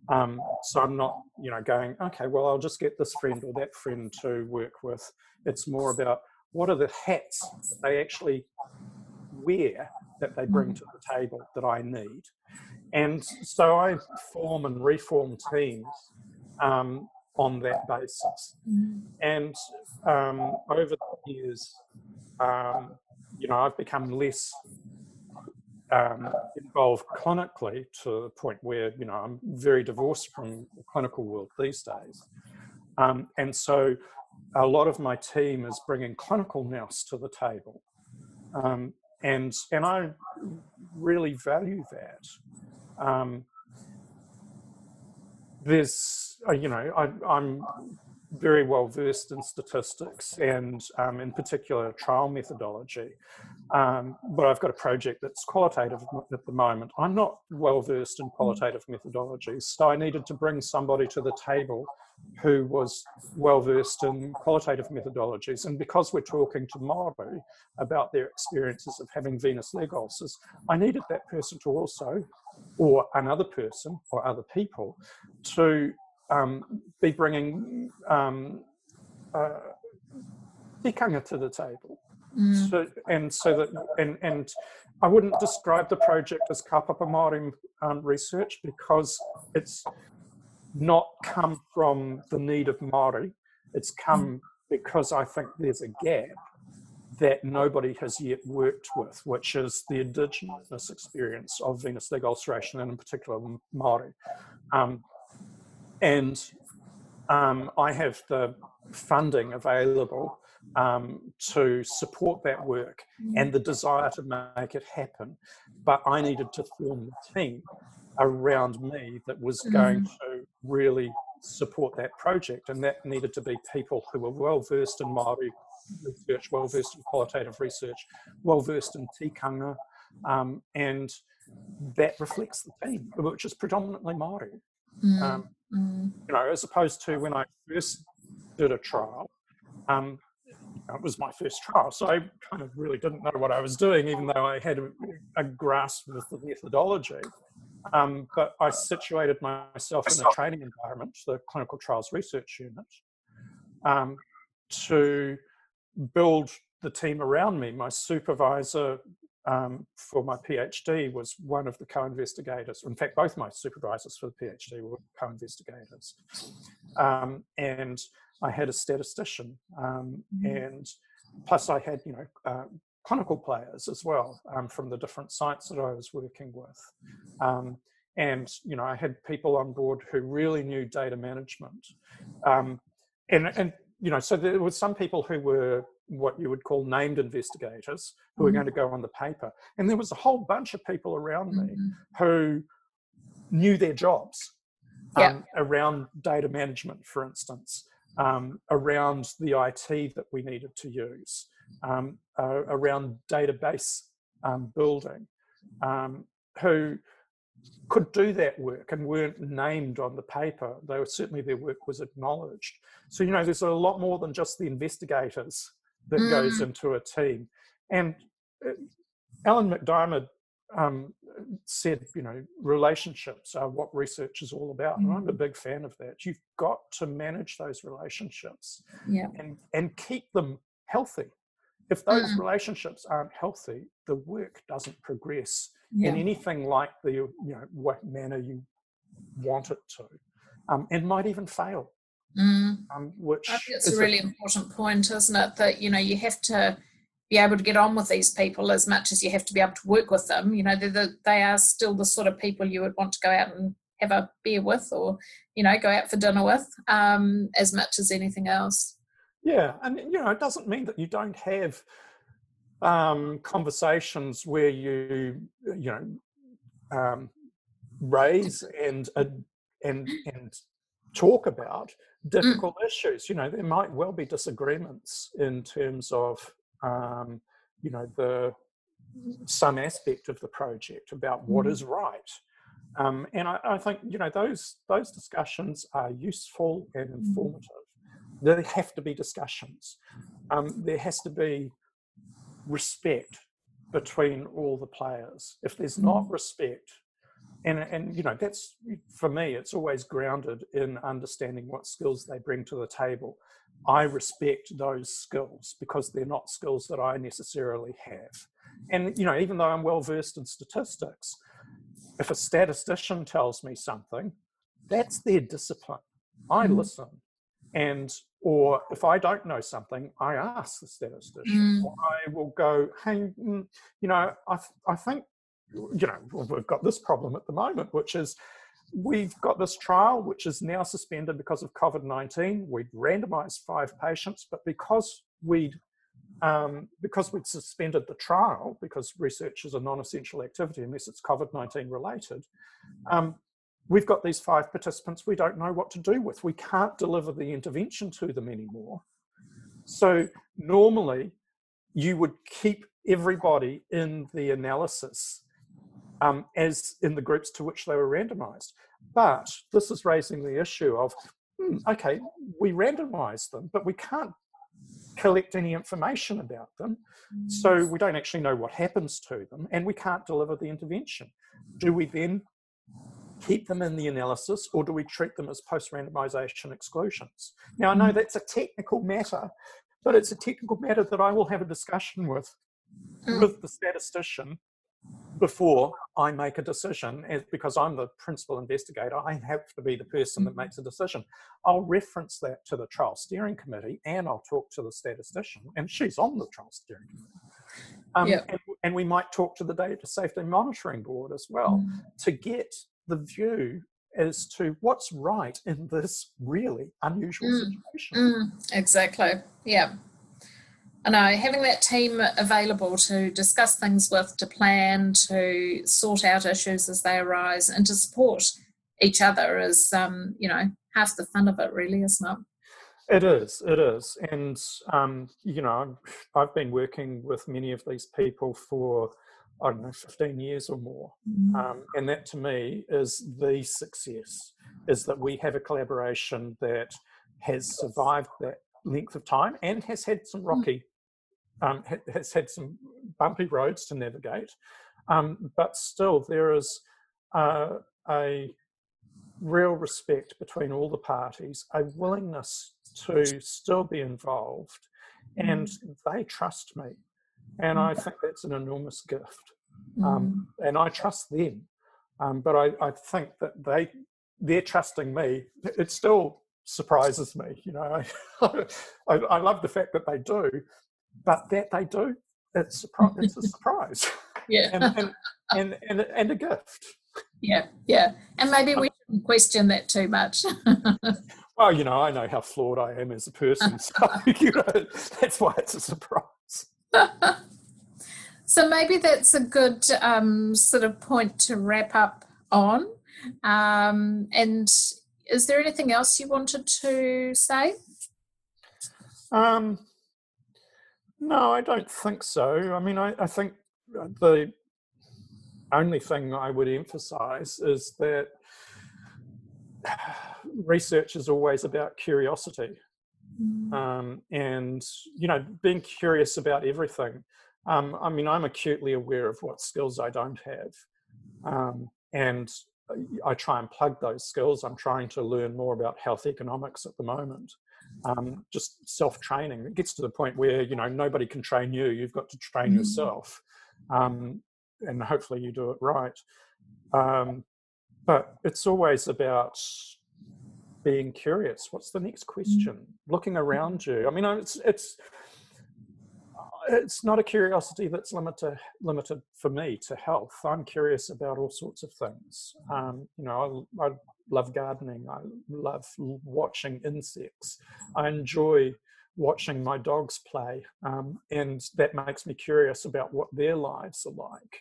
Um, so I'm not, you know, going, okay, well, I'll just get this friend or that friend to work with. It's more about what are the hats that they actually wear that they bring to the table that I need. And so I form and reform teams um, on that basis. And um, over the years, um, you know, I've become less um, involved clinically to the point where you know I'm very divorced from the clinical world these days, um, and so a lot of my team is bringing clinical nous to the table, um, and and I really value that. Um, there's uh, you know I, am very well versed in statistics and um, in particular trial methodology. Um, but I've got a project that's qualitative at the moment. I'm not well versed in qualitative methodologies, so I needed to bring somebody to the table who was well versed in qualitative methodologies. And because we're talking to Māori about their experiences of having venous leg ulcers, I needed that person to also, or another person or other people, to um, be bringing um, uh, tikanga to the table. Mm. So, and so that, and, and I wouldn't describe the project as kaupapa Māori um, research because it's not come from the need of Māori. It's come mm. because I think there's a gap that nobody has yet worked with, which is the indigenous experience of venous leg ulceration and in particular Māori. Um, and um, I have the funding available um, to support that work and the desire to make it happen. But I needed to form a team around me that was going mm. to really support that project. And that needed to be people who were well versed in Māori research, well versed in qualitative research, well versed in tikanga, um, and that reflects the team, which is predominantly Māori. Mm. Um, mm. You know, as opposed to when I first did a trial, um, it was my first trial, so I kind of really didn't know what I was doing, even though I had a, a grasp of the methodology. Um, but I situated myself in a training environment, the Clinical Trials Research Unit, um, to build the team around me. My supervisor um, for my PhD was one of the co-investigators. In fact, both my supervisors for the PhD were co-investigators. Um, and I had a statistician, um, mm-hmm. and plus I had you know uh, clinical players as well um, from the different sites that I was working with. Um, and you know, I had people on board who really knew data management, um, and and you know, so there were some people who were what you would call named investigators who were going to go on the paper, and there was a whole bunch of people around me mm-hmm. who knew their jobs yeah. um, around data management, for instance, um, around the IT that we needed to use, um, uh, around database um, building, um, who could do that work and weren't named on the paper. They were certainly their work was acknowledged. So you know, there's a lot more than just the investigators that mm. goes into a team. And uh, Alan MacDiarmid um, said, you know, relationships are what research is all about. Mm. And I'm a mm. big fan of that. You've got to manage those relationships yeah. and, and keep them healthy. If those mm. relationships aren't healthy, the work doesn't progress yeah. in anything like the, you know, what manner you want it to, um, and might even fail. Mm. Um, which I think it's a really a, important point, isn't it? That you know you have to be able to get on with these people as much as you have to be able to work with them. You know, the, they are still the sort of people you would want to go out and have a beer with, or you know, go out for dinner with, um, as much as anything else. Yeah, and you know, it doesn't mean that you don't have um, conversations where you you know um, raise and uh, and and talk about mm. difficult mm. issues. You know, there might well be disagreements in terms of um, you know the some aspect of the project about what mm. is right. Um, and I, I, think you know those those discussions are useful and mm. informative. There have to be discussions. Um, there has to be respect between all the players. If there's not respect, and and you know that's for me it's always grounded in understanding what skills they bring to the table. I respect those skills because they're not skills that i necessarily have. And you know even though i'm well versed in statistics if a statistician tells me something that's their discipline. I mm. listen. And or if i don't know something i ask the statistician. Mm. i will go hey mm, you know i, I think you know, we've got this problem at the moment, which is we've got this trial which is now suspended because of COVID 19. We'd randomized five patients, but because we'd um, because we'd suspended the trial, because research is a non essential activity unless it's COVID 19 related, um, we've got these five participants we don't know what to do with. We can't deliver the intervention to them anymore. So, normally, you would keep everybody in the analysis um, as in the groups to which they were randomized. But this is raising the issue of, hmm, okay, we randomized them, but we can't collect any information about them. So we don't actually know what happens to them and we can't deliver the intervention. Do we then keep them in the analysis or do we treat them as post randomization exclusions? Now, I know mm. that's a technical matter, but it's a technical matter that I will have a discussion with mm. with the statistician before I make a decision, because I'm the principal investigator, I have to be the person that mm-hmm. makes a decision. I'll reference that to the trial steering committee and I'll talk to the statistician, and she's on the trial steering committee. Um, yeah. and, and, we might talk to the data safety monitoring board as well mm. to get the view as to what's right in this really unusual mm. situation. Mm. Exactly. Yeah. I know having that team available to discuss things with, to plan, to sort out issues as they arise, and to support each other is, um, you know, half the fun of it, really, isn't it? It is, it is. And, um, you know, I've been working with many of these people for, I don't know, 15 years or more. Mm-hmm. Um, and that to me is the success, is that we have a collaboration that has survived that length of time and has had some mm. rocky um, has had some bumpy roads to navigate, um, but still there is uh, a real respect between all the parties, a willingness to still be involved, and mm. they trust me. And I think that's an enormous gift. Um, mm. and I trust them. Um, but I, I think that they they're trusting me. It still surprises me. You know, I, I, I, love the fact that they do, but that they do, it's, it's a surprise. yeah. and, and, and, and, and a gift. Yeah, yeah. And maybe we shouldn't question that too much. well, you know, I know how flawed I am as a person, so you know, that's why it's a surprise. so maybe that's a good um, sort of point to wrap up on. Um, and is there anything else you wanted to say? Um, no, I don't think so. I mean, I, I think uh, the only thing I would emphasize is that research is always about curiosity. Mm. Um, and, you know, being curious about everything. Um, I mean, I'm acutely aware of what skills I don't have. Um, and I try and plug those skills. I'm trying to learn more about health economics at the moment um, just self training. It gets to the point where you know nobody can train you. You've got to train mm. yourself, um, and hopefully you do it right. Um, but it's always about being curious. What's the next mm. question? Mm. Looking around you. I mean, it's it's it's not a curiosity that's limited limited for me to health. I'm curious about all sorts of things. Um, you know, I, I, love gardening. I love watching insects. I enjoy watching my dogs play, um, and that makes me curious about what their lives are like.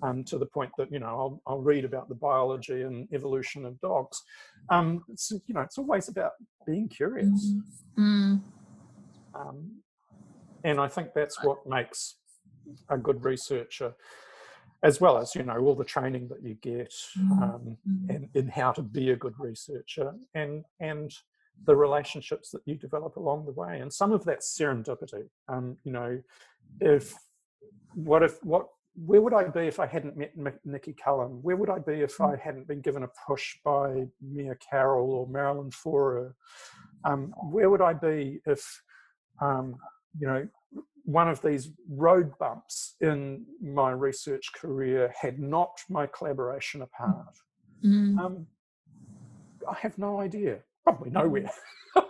Um, to the point that you know I'll, I'll, read about the biology and evolution of dogs. Um, it's you know it's always about being curious, mm. um, and I think that's what makes a good researcher, as well as you know all the training that you get mm. um, and in how to be a good researcher, and and the relationships that you develop along the way. And some of that serendipity. Um, you know, if what if what where would I be if I hadn't met Nicky Cullum? Where would I be if I hadn't been given a push by Mia Carroll or Marilyn Faure? Um, where would I be if, um, you know, one of these road bumps in my research career had knocked my collaboration apart? Mm. Um, I have no idea probably nowhere.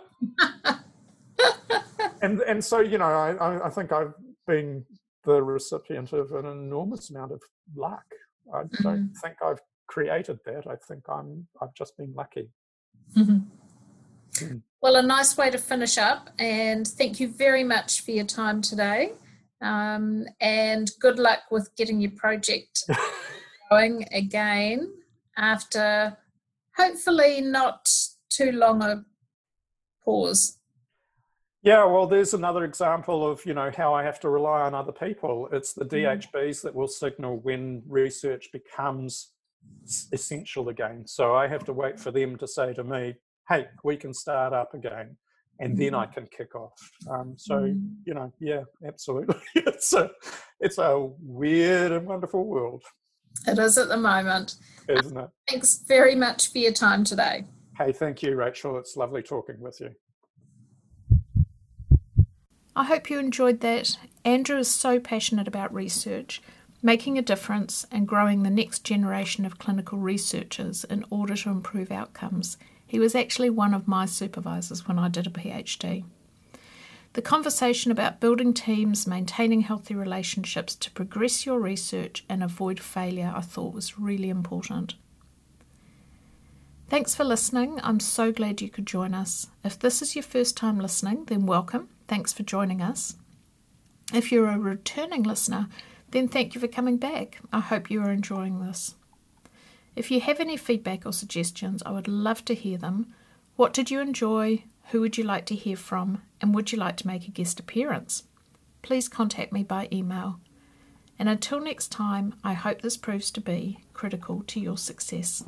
and and so you know, I I think I've been the recipient of an enormous amount of luck. I mm-hmm. don't think I've created that. I think I'm I've just been lucky. Mm-hmm. Well, a nice way to finish up, and thank you very much for your time today. Um, and good luck with getting your project going again after hopefully not too long a pause. Yeah, well, there's another example of you know how I have to rely on other people. It's the DHBs mm. that will signal when research becomes essential again. So I have to wait for them to say to me, "Hey, we can start up again," and then I mm. can kick off. Um, so mm. you know, yeah, absolutely. it's a it's a weird and wonderful world. It is at the moment, isn't it? Thanks very much for your time today. Hey, thank you, Rachel. It's lovely talking with you. I hope you enjoyed that. Andrew is so passionate about research, making a difference, and growing the next generation of clinical researchers in order to improve outcomes. He was actually one of my supervisors when I did a PhD. The conversation about building teams, maintaining healthy relationships to progress your research and avoid failure, I thought was really important. Thanks for listening. I'm so glad you could join us. If this is your first time listening, then welcome. Thanks for joining us. If you're a returning listener, then thank you for coming back. I hope you are enjoying this. If you have any feedback or suggestions, I would love to hear them. What did you enjoy? Who would you like to hear from? And would you like to make a guest appearance? Please contact me by email. And until next time, I hope this proves to be critical to your success.